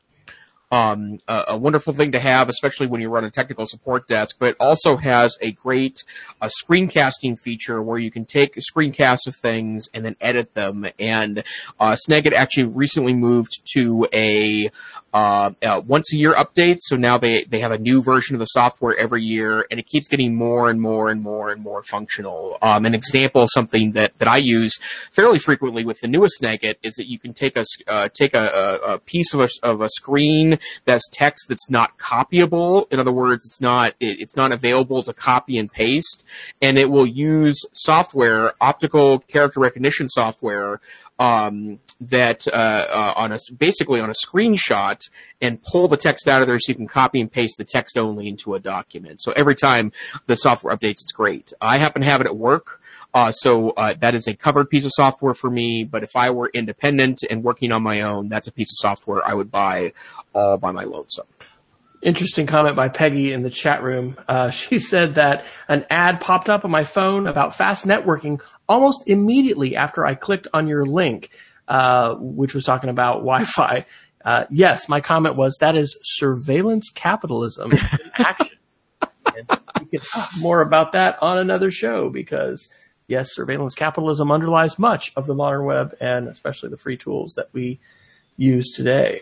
Speaker 2: um, a, a, wonderful thing to have, especially when you run a technical support desk, but it also has a great uh, screencasting feature where you can take screencasts of things and then edit them. And uh, Snagit actually recently moved to a uh, uh, once a year update. So now they, they have a new version of the software every year and it keeps getting more and more and more and more functional. Um, an example of something that, that I use fairly frequently with the newest Snagit is that you can take a, uh, take a, a, piece of a, of a screen that's text that's not copyable. In other words, it's not, it, it's not available to copy and paste and it will use software, optical character recognition software, um, that uh, uh, on a basically on a screenshot and pull the text out of there so you can copy and paste the text only into a document. So every time the software updates, it's great. I happen to have it at work. Uh, so uh, that is a covered piece of software for me. But if I were independent and working on my own, that's a piece of software I would buy all by my lonesome.
Speaker 1: Interesting comment by Peggy in the chat room. Uh, she said that an ad popped up on my phone about fast networking almost immediately after I clicked on your link, uh, which was talking about Wi-Fi. Uh, yes, my comment was that is surveillance capitalism in action. and we can talk more about that on another show because yes, surveillance capitalism underlies much of the modern web and especially the free tools that we use today.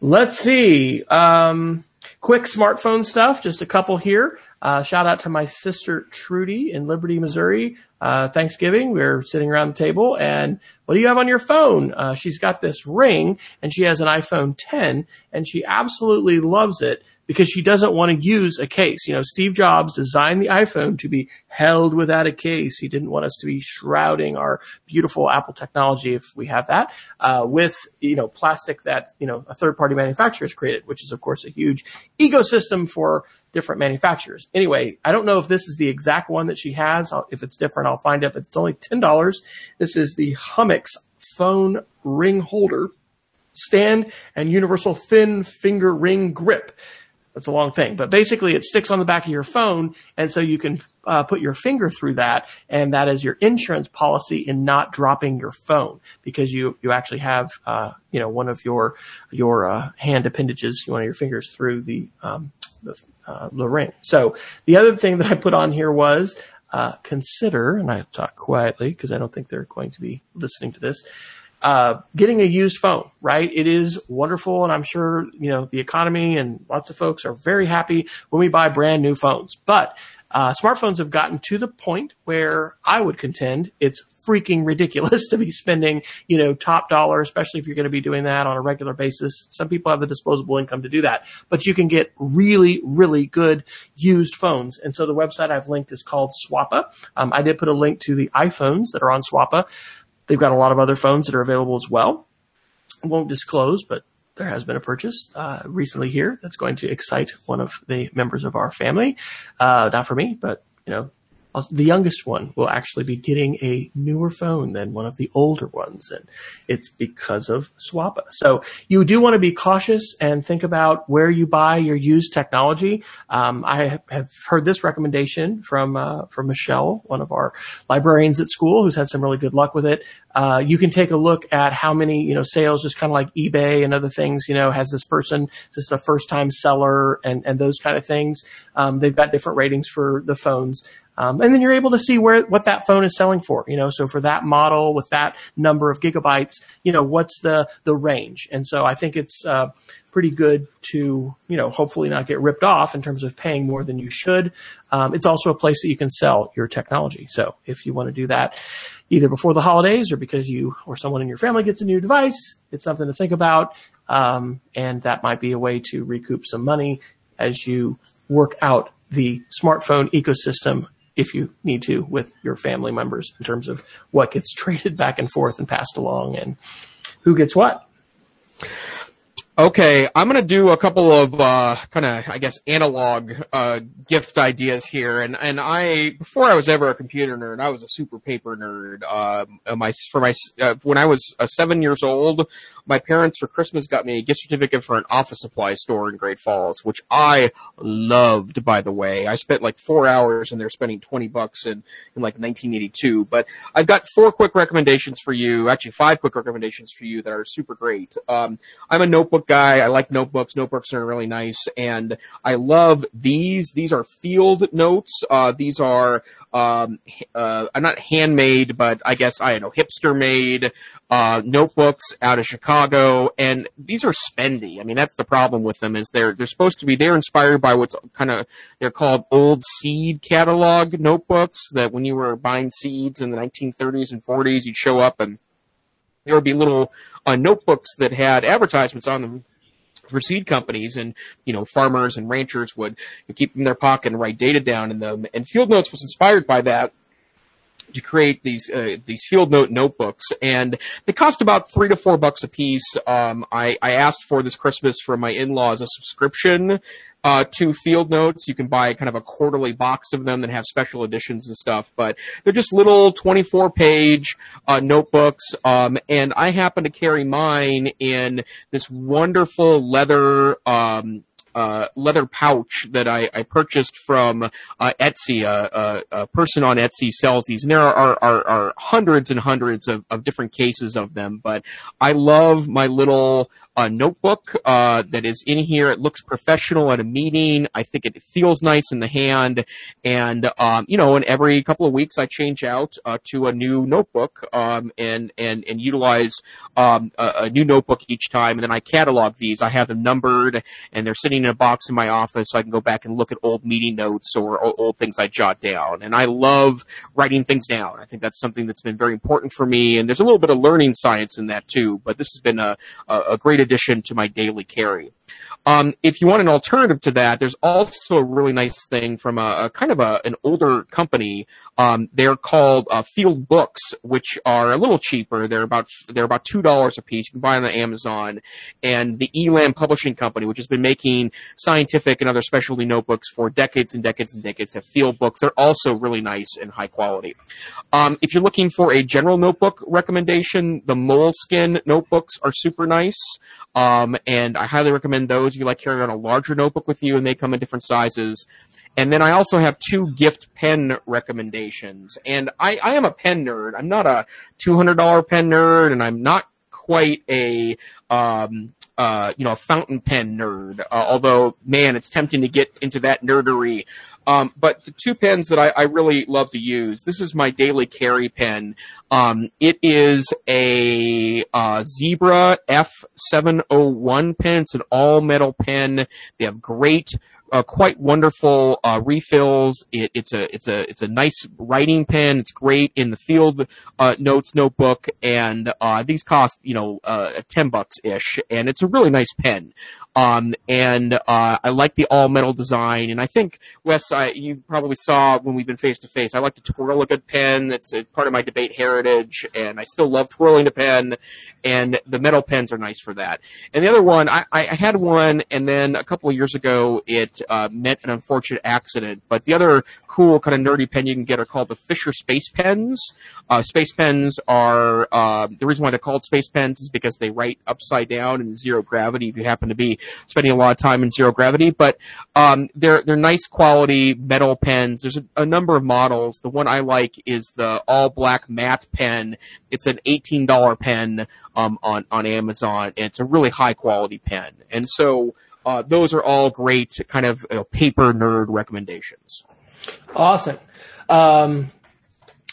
Speaker 1: Let's see. Um, quick smartphone stuff, just a couple here. Uh, shout out to my sister Trudy in Liberty, Missouri. Uh, Thanksgiving, we are sitting around the table and what do you have on your phone? Uh, she's got this ring and she has an iPhone 10 and she absolutely loves it because she doesn't want to use a case. You know, Steve Jobs designed the iPhone to be held without a case. He didn't want us to be shrouding our beautiful Apple technology if we have that, uh, with, you know, plastic that, you know, a third party manufacturer has created, which is of course a huge ecosystem for different manufacturers. Anyway, I don't know if this is the exact one that she has. If it's different, I'll find out, but it's only $10. This is the Hummix phone ring holder stand and universal thin finger ring grip. That's a long thing, but basically it sticks on the back of your phone, and so you can uh, put your finger through that, and that is your insurance policy in not dropping your phone because you you actually have uh, you know one of your your uh, hand appendages, one of your fingers through the um, the, uh, the ring. So the other thing that I put on here was uh, consider, and I talk quietly because I don't think they're going to be listening to this uh, getting a used phone, right? It is wonderful. And I'm sure, you know, the economy and lots of folks are very happy when we buy brand new phones. But uh, smartphones have gotten to the point where I would contend it's freaking ridiculous to be spending, you know, top dollar, especially if you're going to be doing that on a regular basis. Some people have the disposable income to do that, but you can get really, really good used phones. And so the website I've linked is called Swappa. Um, I did put a link to the iPhones that are on Swappa. They've got a lot of other phones that are available as well. Won't disclose, but there has been a purchase uh, recently here that's going to excite one of the members of our family. Uh, not for me, but you know, the youngest one will actually be getting a newer phone than one of the older ones, and it's because of Swappa. So you do want to be cautious and think about where you buy your used technology. Um, I have heard this recommendation from uh, from Michelle, one of our librarians at school, who's had some really good luck with it. Uh, you can take a look at how many you know sales, just kind of like eBay and other things. You know, has this person is this a first time seller and and those kind of things. Um, they've got different ratings for the phones. Um, and then you're able to see where what that phone is selling for. You know, so for that model with that number of gigabytes, you know, what's the the range? And so I think it's uh, pretty good to you know hopefully not get ripped off in terms of paying more than you should. Um, it's also a place that you can sell your technology. So if you want to do that, either before the holidays or because you or someone in your family gets a new device, it's something to think about. Um, and that might be a way to recoup some money as you work out the smartphone ecosystem if you need to with your family members in terms of what gets traded back and forth and passed along and who gets what.
Speaker 2: Okay, I'm gonna do a couple of uh, kind of, I guess, analog uh, gift ideas here, and and I before I was ever a computer nerd, I was a super paper nerd. Uh, my for my uh, when I was uh, seven years old, my parents for Christmas got me a gift certificate for an office supply store in Great Falls, which I loved. By the way, I spent like four hours in there spending twenty bucks in in like 1982. But I've got four quick recommendations for you, actually five quick recommendations for you that are super great. Um, I'm a notebook guy. I like notebooks. Notebooks are really nice, and I love these. These are field notes. Uh, these are um, uh, I'm not handmade, but I guess I don't know hipster made uh, notebooks out of Chicago, and these are spendy. I mean, that's the problem with them is they're they're supposed to be they're inspired by what's kind of they're called old seed catalog notebooks. That when you were buying seeds in the 1930s and 40s, you'd show up and there would be little uh, notebooks that had advertisements on them for seed companies and you know farmers and ranchers would keep them in their pocket and write data down in them and field notes was inspired by that to create these uh, these field note notebooks, and they cost about three to four bucks a piece. Um, I, I asked for this Christmas from my in-laws a subscription uh, to Field Notes. You can buy kind of a quarterly box of them that have special editions and stuff, but they're just little 24 page uh, notebooks. Um, and I happen to carry mine in this wonderful leather um, uh, leather pouch that I, I purchased from uh, Etsy. a, a, person on Etsy sells these, and there are, are, are hundreds and hundreds of, of different cases of them. But I love my little uh, notebook uh, that is in here. It looks professional at a meeting. I think it feels nice in the hand, and um, you know, and every couple of weeks I change out uh, to a new notebook um, and and and utilize um, a, a, new notebook each time. And then I catalog these. I have them numbered, and they're sitting in a box in my office, so I can go back and look at old meeting notes or, or old things I jot down. And I love writing things down. I think that's something that's been very important for me. And there's a little bit of learning science in that too. But this has been a a, a great addition to my daily carry. Um, if you want an alternative to that, there's also a really nice thing from a, a kind of a, an older company. Um, they're called uh, Field Books, which are a little cheaper. They're about they're about two dollars a piece. You can buy them on Amazon. And the Elan Publishing Company, which has been making scientific and other specialty notebooks for decades and decades and decades, have Field Books. They're also really nice and high quality. Um, if you're looking for a general notebook recommendation, the Moleskine notebooks are super nice, um, and I highly recommend those If you like carrying on a larger notebook with you, and they come in different sizes. And then I also have two gift pen recommendations. And I, I am a pen nerd. I'm not a $200 pen nerd, and I'm not quite a um, uh, you know, a fountain pen nerd. Uh, although, man, it's tempting to get into that nerdery. Um, but the two pens that I, I, really love to use. This is my daily carry pen. Um, it is a uh, Zebra F701 pen. It's an all metal pen. They have great uh, quite wonderful uh, refills. It, it's a it's a it's a nice writing pen. It's great in the field uh, notes notebook, and uh, these cost you know uh, ten bucks ish, and it's a really nice pen. Um, and uh, I like the all metal design, and I think Wes, I, you probably saw when we've been face to face. I like to twirl a good pen. It's part of my debate heritage, and I still love twirling a pen. And the metal pens are nice for that. And the other one, I, I had one, and then a couple of years ago, it uh, met an unfortunate accident. But the other cool kind of nerdy pen you can get are called the Fisher Space Pens. Uh, space pens are uh, the reason why they're called space pens is because they write upside down in zero gravity. If you happen to be spending a lot of time in zero gravity, but um, they're they're nice quality metal pens. There's a, a number of models. The one I like is the all black matte pen. It's an eighteen dollar pen um, on on Amazon, and it's a really high quality pen. And so uh, those are all great kind of you know, paper nerd recommendations.
Speaker 1: Awesome. Um,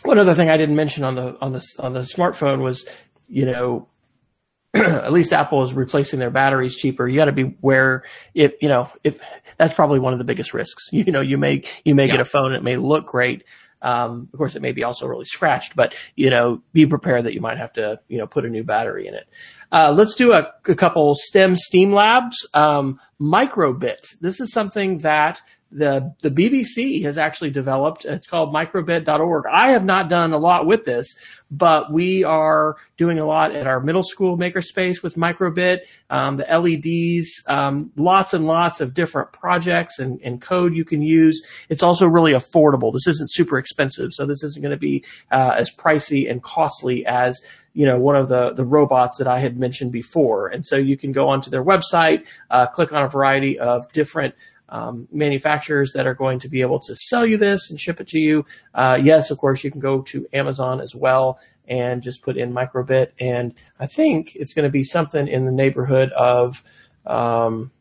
Speaker 1: one other thing I didn't mention on the on the on the smartphone was, you know, at least Apple is replacing their batteries cheaper. You got to be aware if you know if that's probably one of the biggest risks. You know, you may you may yeah. get a phone it may look great. Um, of course, it may be also really scratched, but you know, be prepared that you might have to you know put a new battery in it. Uh, let's do a, a, couple STEM STEAM labs. Um, microbit. This is something that the the BBC has actually developed. It's called microbit.org. I have not done a lot with this, but we are doing a lot at our middle school makerspace with microbit. Um, the LEDs, um, lots and lots of different projects and, and, code you can use. It's also really affordable. This isn't super expensive, so this isn't going to be uh, as pricey and costly as you know, one of the, the robots that I had mentioned before. And so you can go onto their website, uh, click on a variety of different um, manufacturers that are going to be able to sell you this and ship it to you. Uh, yes, of course, you can go to Amazon as well and just put in microbit. And I think it's going to be something in the neighborhood of um,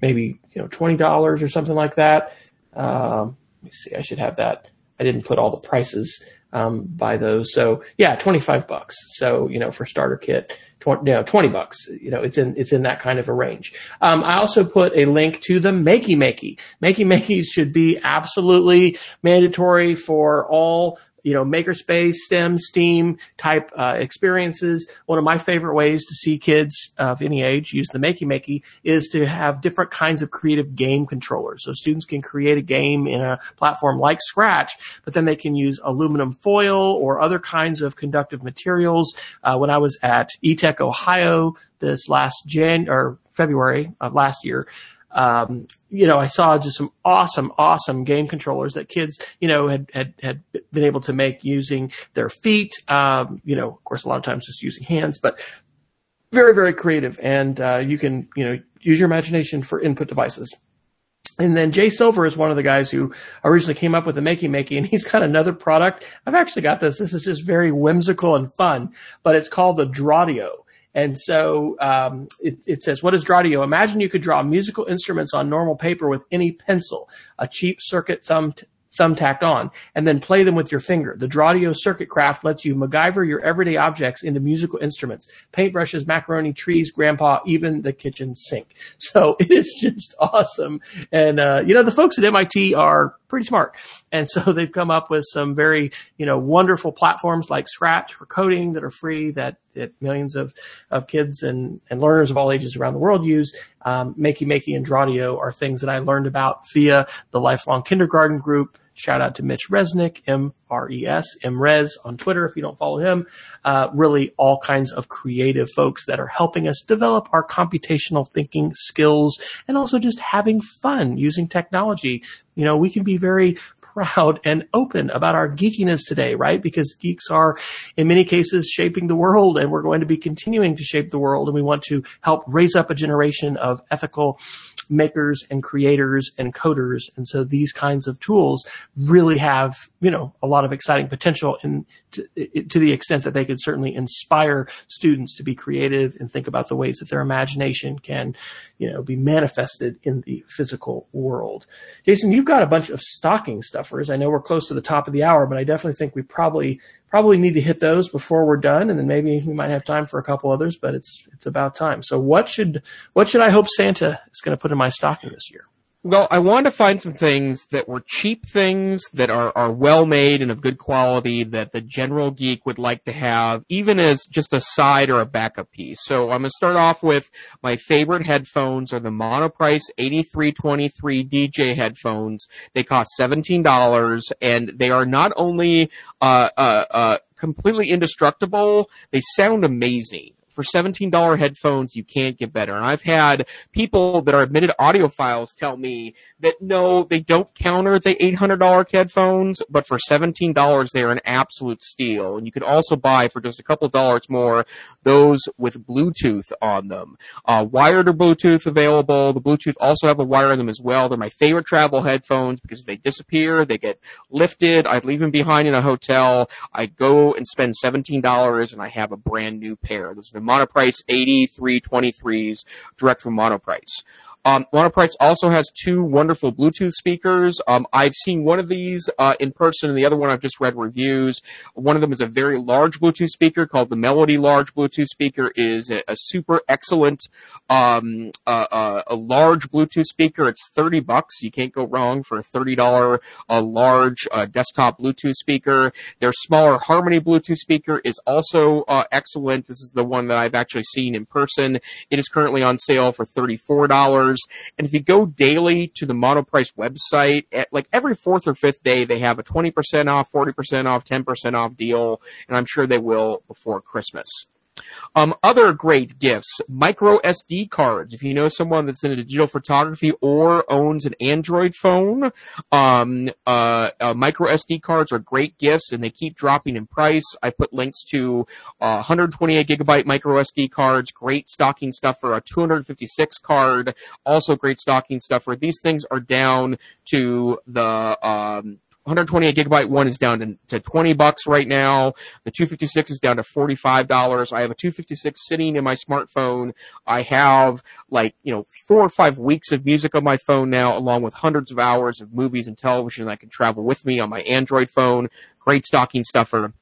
Speaker 1: maybe you know twenty dollars or something like that. Um, let me see. I should have that. I didn't put all the prices um, by those. So yeah, 25 bucks. So, you know, for starter kit, 20, you know, 20 bucks, you know, it's in, it's in that kind of a range. Um, I also put a link to the Makey Makey. Makey Makeys should be absolutely mandatory for all you know, makerspace, STEM, STEAM type uh, experiences. One of my favorite ways to see kids of any age use the Makey Makey is to have different kinds of creative game controllers. So students can create a game in a platform like Scratch, but then they can use aluminum foil or other kinds of conductive materials. Uh, when I was at eTech Ohio this last Jan or February of last year, um, you know, I saw just some awesome, awesome game controllers that kids, you know, had, had, had been able to make using their feet. Um, you know, of course, a lot of times just using hands, but very, very creative and, uh, you can, you know, use your imagination for input devices. And then Jay Silver is one of the guys who originally came up with the Makey Makey, and he's got another product. I've actually got this. This is just very whimsical and fun, but it's called the Drawdio. And so um, it, it, says, "What is Drawdio? Imagine you could draw musical instruments on normal paper with any pencil, a cheap circuit thumb t- thumbtacked on, and then play them with your finger. The Drawdio Circuit Craft lets you MacGyver your everyday objects into musical instruments, paintbrushes, macaroni trees, grandpa, even the kitchen sink. So it is just awesome. And, uh, you know, the folks at MIT are pretty smart. And so they've come up with some very, you know, wonderful platforms like Scratch for coding that are free that, that millions of, of kids and, and learners of all ages around the world use. Um, Makey Makey and Drawdio are things that I learned about via the Lifelong Kindergarten group Shout out to Mitch Resnick, M-R-E-S, M-Res on Twitter if you don't follow him. Uh, really all kinds of creative folks that are helping us develop our computational thinking skills and also just having fun using technology. You know, we can be very proud and open about our geekiness today, right? Because geeks are in many cases shaping the world and we're going to be continuing to shape the world and we want to help raise up a generation of ethical makers and creators and coders. And so these kinds of tools really have, you know, a lot of exciting potential in to, to, the extent that they could certainly inspire students to be creative and think about the ways that their imagination can, you know, be manifested in the physical world. Jason, you've got a bunch of stocking stuffers. I know we're close to the top of the hour, but I definitely think we probably probably need to hit those before we're done, and then maybe we might have time for a couple others. But it's it's about time. So what should what should I hope Santa is going to put in my stocking this year?
Speaker 2: Well, I wanted to find some things that were cheap things that are, are well made and of good quality that the general geek would like to have, even as just a side or a backup piece. So I'm going to start off with my favorite headphones are the Monoprice 8323 DJ headphones. They cost $17 and they are not only, uh, uh, uh, completely indestructible, they sound amazing for $17 headphones, you can't get better. And I've had people that are admitted audiophiles tell me that no, they don't counter the $800 headphones, but for $17, they're an absolute steal. And you can also buy for just a couple dollars more those with Bluetooth on them. Uh, wired or Bluetooth available. The Bluetooth also have a wire in them as well. They're my favorite travel headphones because if they disappear, they get lifted. I'd leave them behind in a hotel. I go and spend $17 and I have a brand new pair. Those are Monoprice 8323s direct from Monoprice. Um, Monoprice also has two wonderful Bluetooth speakers. Um, I've seen one of these uh, in person, and the other one I've just read reviews. One of them is a very large Bluetooth speaker called the Melody Large Bluetooth speaker. is a, a super excellent, um, uh, uh, a large Bluetooth speaker. It's thirty bucks. You can't go wrong for a thirty dollar a large uh, desktop Bluetooth speaker. Their smaller Harmony Bluetooth speaker is also excellent. This is the one that I've actually seen in person. It is currently on sale for thirty four dollars. And if you go daily to the Monoprice website, at like every fourth or fifth day, they have a 20% off, 40% off, 10% off deal, and I'm sure they will before Christmas. Um, other great gifts, micro SD cards. If you know someone that's into digital photography or owns an Android phone, um, uh, uh, micro SD cards are great gifts and they keep dropping in price. I put links to uh, 128 gigabyte micro SD cards, great stocking stuffer, a 256 card, also great stocking stuffer. These things are down to the um, 128 gigabyte one is down to, to 20 bucks right now. The 256 is down to $45. I have a 256 sitting in my smartphone. I have like, you know, four or five weeks of music on my phone now, along with hundreds of hours of movies and television I can travel with me on my Android phone. Great stocking stuffer.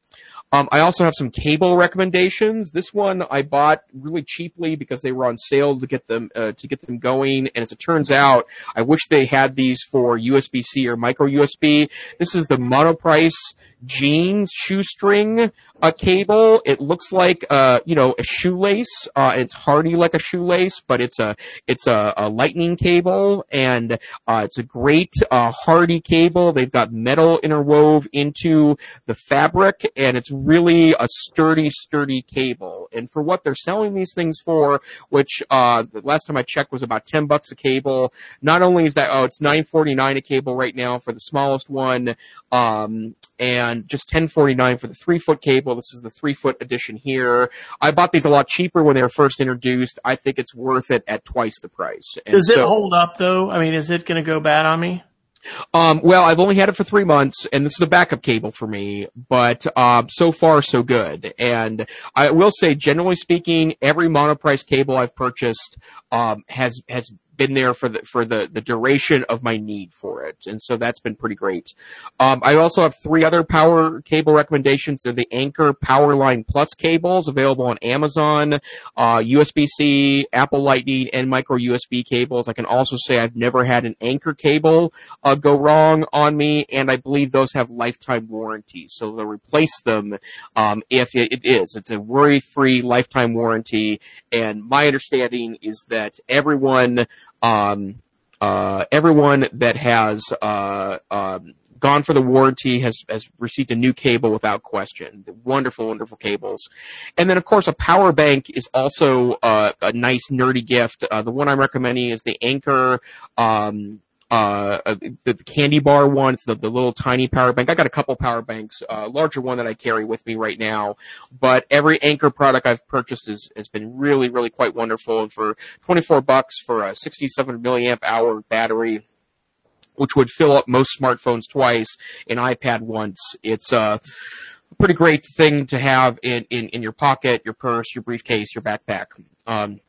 Speaker 2: Um, I also have some cable recommendations. This one I bought really cheaply because they were on sale to get them uh, to get them going. And as it turns out, I wish they had these for USB-C or micro USB. This is the Monoprice jeans shoestring a cable. It looks like uh, you know a shoelace. Uh, it's hardy like a shoelace, but it's a it's a, a lightning cable, and uh, it's a great uh, hardy cable. They've got metal interwove into the fabric, and it's really a sturdy, sturdy cable. And for what they're selling these things for, which uh, the last time I checked was about ten bucks a cable. Not only is that oh, it's nine forty nine a cable right now for the smallest one, um, and and just ten forty nine for the three foot cable. This is the three foot edition here. I bought these a lot cheaper when they were first introduced. I think it's worth it at twice the price.
Speaker 1: And Does it so, hold up though? I mean, is it going to go bad on me?
Speaker 2: Um, well, I've only had it for three months, and this is a backup cable for me, but uh, so far so good. And I will say, generally speaking, every monoprice cable I've purchased um, has has been there for the for the the duration of my need for it, and so that's been pretty great. Um, I also have three other power cable recommendations. They're the Anker Powerline Plus cables available on Amazon, uh, USB-C, Apple Lightning, and micro USB cables. I can also say I've never had an Anker cable uh, go wrong on me, and I believe those have lifetime warranties, so they'll replace them um, if it, it is. It's a worry-free lifetime warranty, and my understanding is that everyone um, uh, everyone that has uh, um, gone for the warranty has has received a new cable without question. Wonderful, wonderful cables, and then of course a power bank is also uh, a nice nerdy gift. Uh, the one I'm recommending is the Anker um, uh, uh, the, candy bar one. It's the, the little tiny power bank. I got a couple power banks, uh, larger one that I carry with me right now. But every Anker product I've purchased has, has been really, really quite wonderful. And for 24 bucks for a 67 milliamp hour battery, which would fill up most smartphones twice, an iPad once, it's a pretty great thing to have in, in, in your pocket, your purse, your briefcase, your backpack. Um,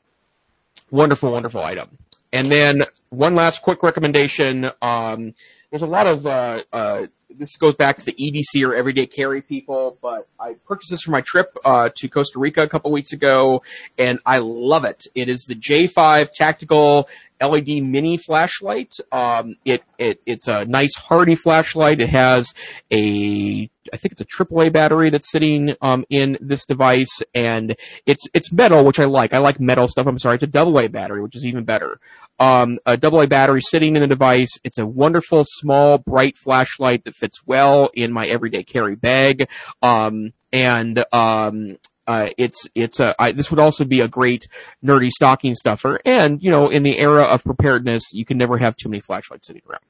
Speaker 2: wonderful, wonderful item. And then one last quick recommendation. Um, there's a lot of uh, uh, this goes back to the EDC or everyday carry people, but I purchased this for my trip uh, to Costa Rica a couple weeks ago, and I love it. It is the J5 tactical LED mini flashlight. Um, it, it it's a nice hardy flashlight. It has a I think it's a AAA battery that's sitting um, in this device, and it's it's metal, which I like. I like metal stuff. I'm sorry, it's a AA battery, which is even better. Um, a AA battery sitting in the device. It's a wonderful, small, bright flashlight that fits well in my everyday carry bag. Um, and um, uh, it's it's a I, this would also be a great nerdy stocking stuffer, and you know, in the era of preparedness, you can never have too many flashlights sitting around.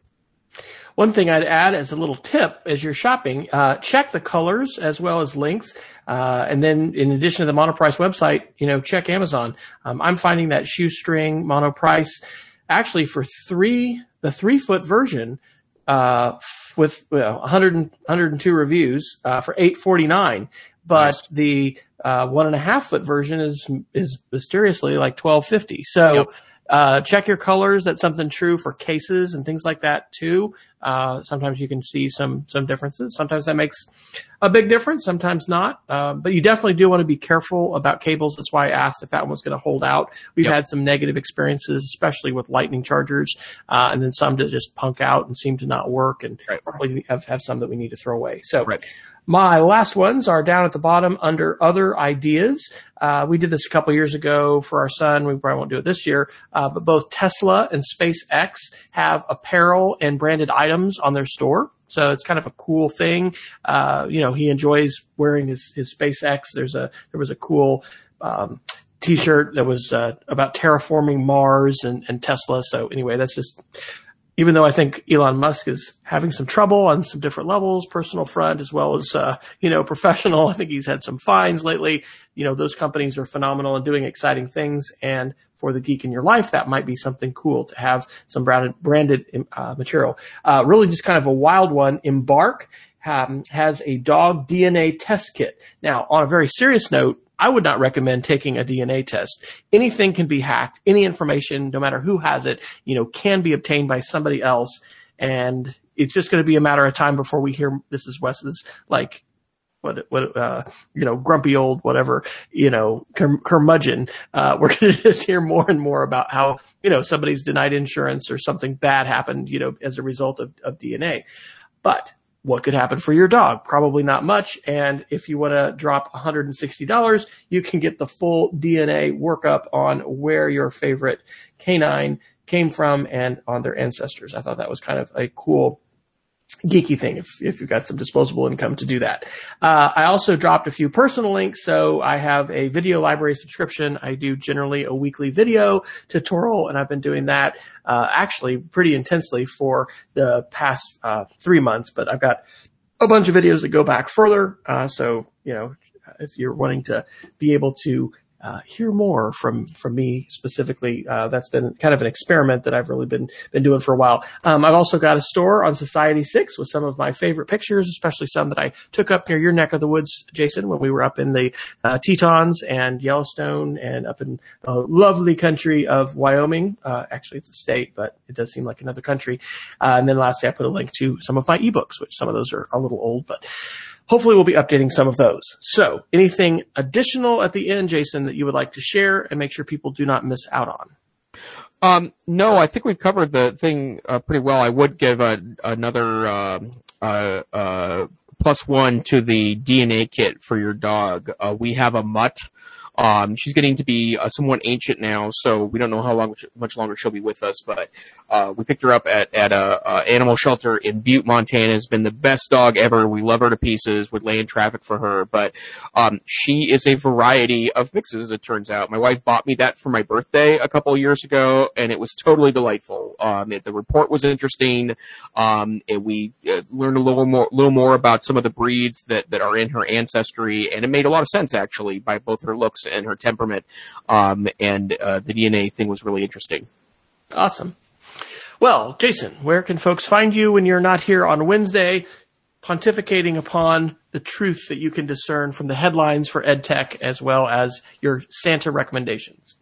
Speaker 1: One thing I'd add as a little tip as you're shopping, uh, check the colors as well as links. Uh, and then in addition to the monoprice website, you know, check Amazon. Um, I'm finding that shoestring monoprice actually for three, the three foot version, uh, with know, 100, 102 reviews, uh, for 849. But nice. the, uh, one and a half foot version is, is mysteriously like 1250. So, yep uh, check your colors. That's something true for cases and things like that too. Uh, sometimes you can see some some differences. Sometimes that makes a big difference. Sometimes not. Uh, but you definitely do want to be careful about cables. That's why I asked if that one was going to hold out. We've yep. had some negative experiences, especially with lightning chargers, uh, and then some to just punk out and seem to not work, and right. probably have have some that we need to throw away. So. Right. My last ones are down at the bottom under other ideas. Uh, we did this a couple years ago for our son. We probably won't do it this year. Uh, but both Tesla and SpaceX have apparel and branded items on their store. So it's kind of a cool thing. Uh, you know, he enjoys wearing his, his SpaceX. There's a, there was a cool, um, t-shirt that was, uh, about terraforming Mars and, and Tesla. So anyway, that's just even though I think Elon Musk is having some trouble on some different levels, personal front as well as, uh, you know, professional. I think he's had some fines lately. You know, those companies are phenomenal and doing exciting things. And for the geek in your life, that might be something cool to have some branded, branded uh, material. Uh, really just kind of a wild one. Embark um, has a dog DNA test kit. Now, on a very serious note, I would not recommend taking a DNA test. Anything can be hacked. Any information, no matter who has it, you know, can be obtained by somebody else. And it's just going to be a matter of time before we hear this is Wes's like, what, what, uh, you know, grumpy old whatever, you know, cur- curmudgeon. Uh, we're going to just hear more and more about how, you know, somebody's denied insurance or something bad happened, you know, as a result of, of DNA. But what could happen for your dog? Probably not much. And if you want to drop $160, you can get the full DNA workup on where your favorite canine came from and on their ancestors. I thought that was kind of a cool geeky thing if, if you've got some disposable income to do that. Uh, I also dropped a few personal links. So I have a video library subscription. I do generally a weekly video tutorial and I've been doing that, uh, actually pretty intensely for the past, uh, three months, but I've got a bunch of videos that go back further. Uh, so, you know, if you're wanting to be able to uh, hear more from from me specifically. Uh, that's been kind of an experiment that I've really been been doing for a while. Um, I've also got a store on Society6 with some of my favorite pictures, especially some that I took up near your neck of the woods, Jason, when we were up in the uh, Tetons and Yellowstone and up in the lovely country of Wyoming. Uh, actually, it's a state, but it does seem like another country. Uh, and then lastly, I put a link to some of my ebooks, which some of those are a little old, but hopefully we'll be updating some of those. So anything additional at the end, Jason, that you would like to share and make sure people do not miss out on?
Speaker 2: Um, no, I think we've covered the thing uh, pretty well. I would give a, another uh, uh, uh plus one to the DNA kit for your dog. Uh, we have a mutt um, she's getting to be uh, somewhat ancient now, so we don't know how long, much longer she'll be with us. But uh, we picked her up at at a, a animal shelter in Butte, Montana. Has been the best dog ever. We love her to pieces. Would lay in traffic for her, but um, she is a variety of mixes. It turns out. My wife bought me that for my birthday a couple years ago, and it was totally delightful. Um, it, the report was interesting. Um, and we uh, learned a little more, little more about some of the breeds that that are in her ancestry, and it made a lot of sense actually by both her looks and her temperament. Um, and uh, the DNA thing was really interesting.
Speaker 1: Awesome. Well, Jason, where can folks find you when you're not here on Wednesday, pontificating upon the truth that you can discern from the headlines for EdTech as well as your Santa recommendations?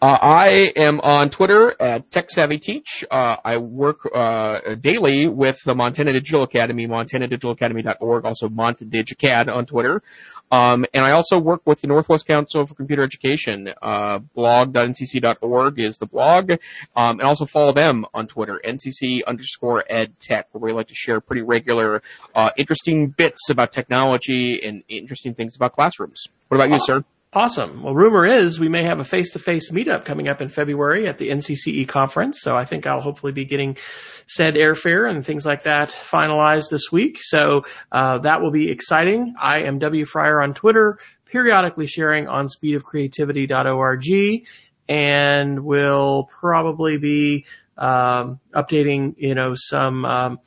Speaker 2: Uh, I am on Twitter at TechSavvyTeach. Uh, I work uh, daily with the Montana Digital Academy, montanadigitalacademy.org, also MontDigAcad on Twitter. Um, and I also work with the Northwest Council for Computer Education. Uh, blog.ncce.org is the blog. Um, and also follow them on Twitter, ncce underscore edtech, where we like to share pretty regular, uh, interesting bits about technology and interesting things about classrooms. What about you, sir?
Speaker 1: Awesome. Well, rumor is we may have a face-to-face meetup coming up in February at the NCCE conference. So I think I'll hopefully be getting said airfare and things like that finalized this week. So uh, that will be exciting. I am W Fryer on Twitter, periodically sharing on speedofcreativity.org, and will probably be um, updating, you know, some um,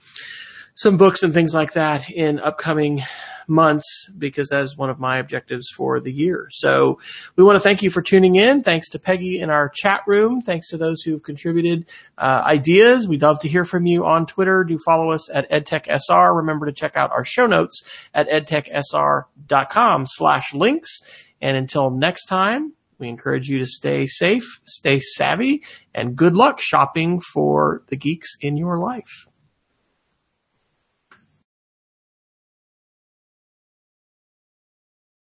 Speaker 1: some books and things like that in upcoming months because that's one of my objectives for the year. So we want to thank you for tuning in. Thanks to Peggy in our chat room. Thanks to those who've contributed uh, ideas. We'd love to hear from you on Twitter. Do follow us at EdTechSR. Remember to check out our show notes at edtechsr.com slash links. And until next time, we encourage you to stay safe, stay savvy, and good luck shopping for the geeks in your life.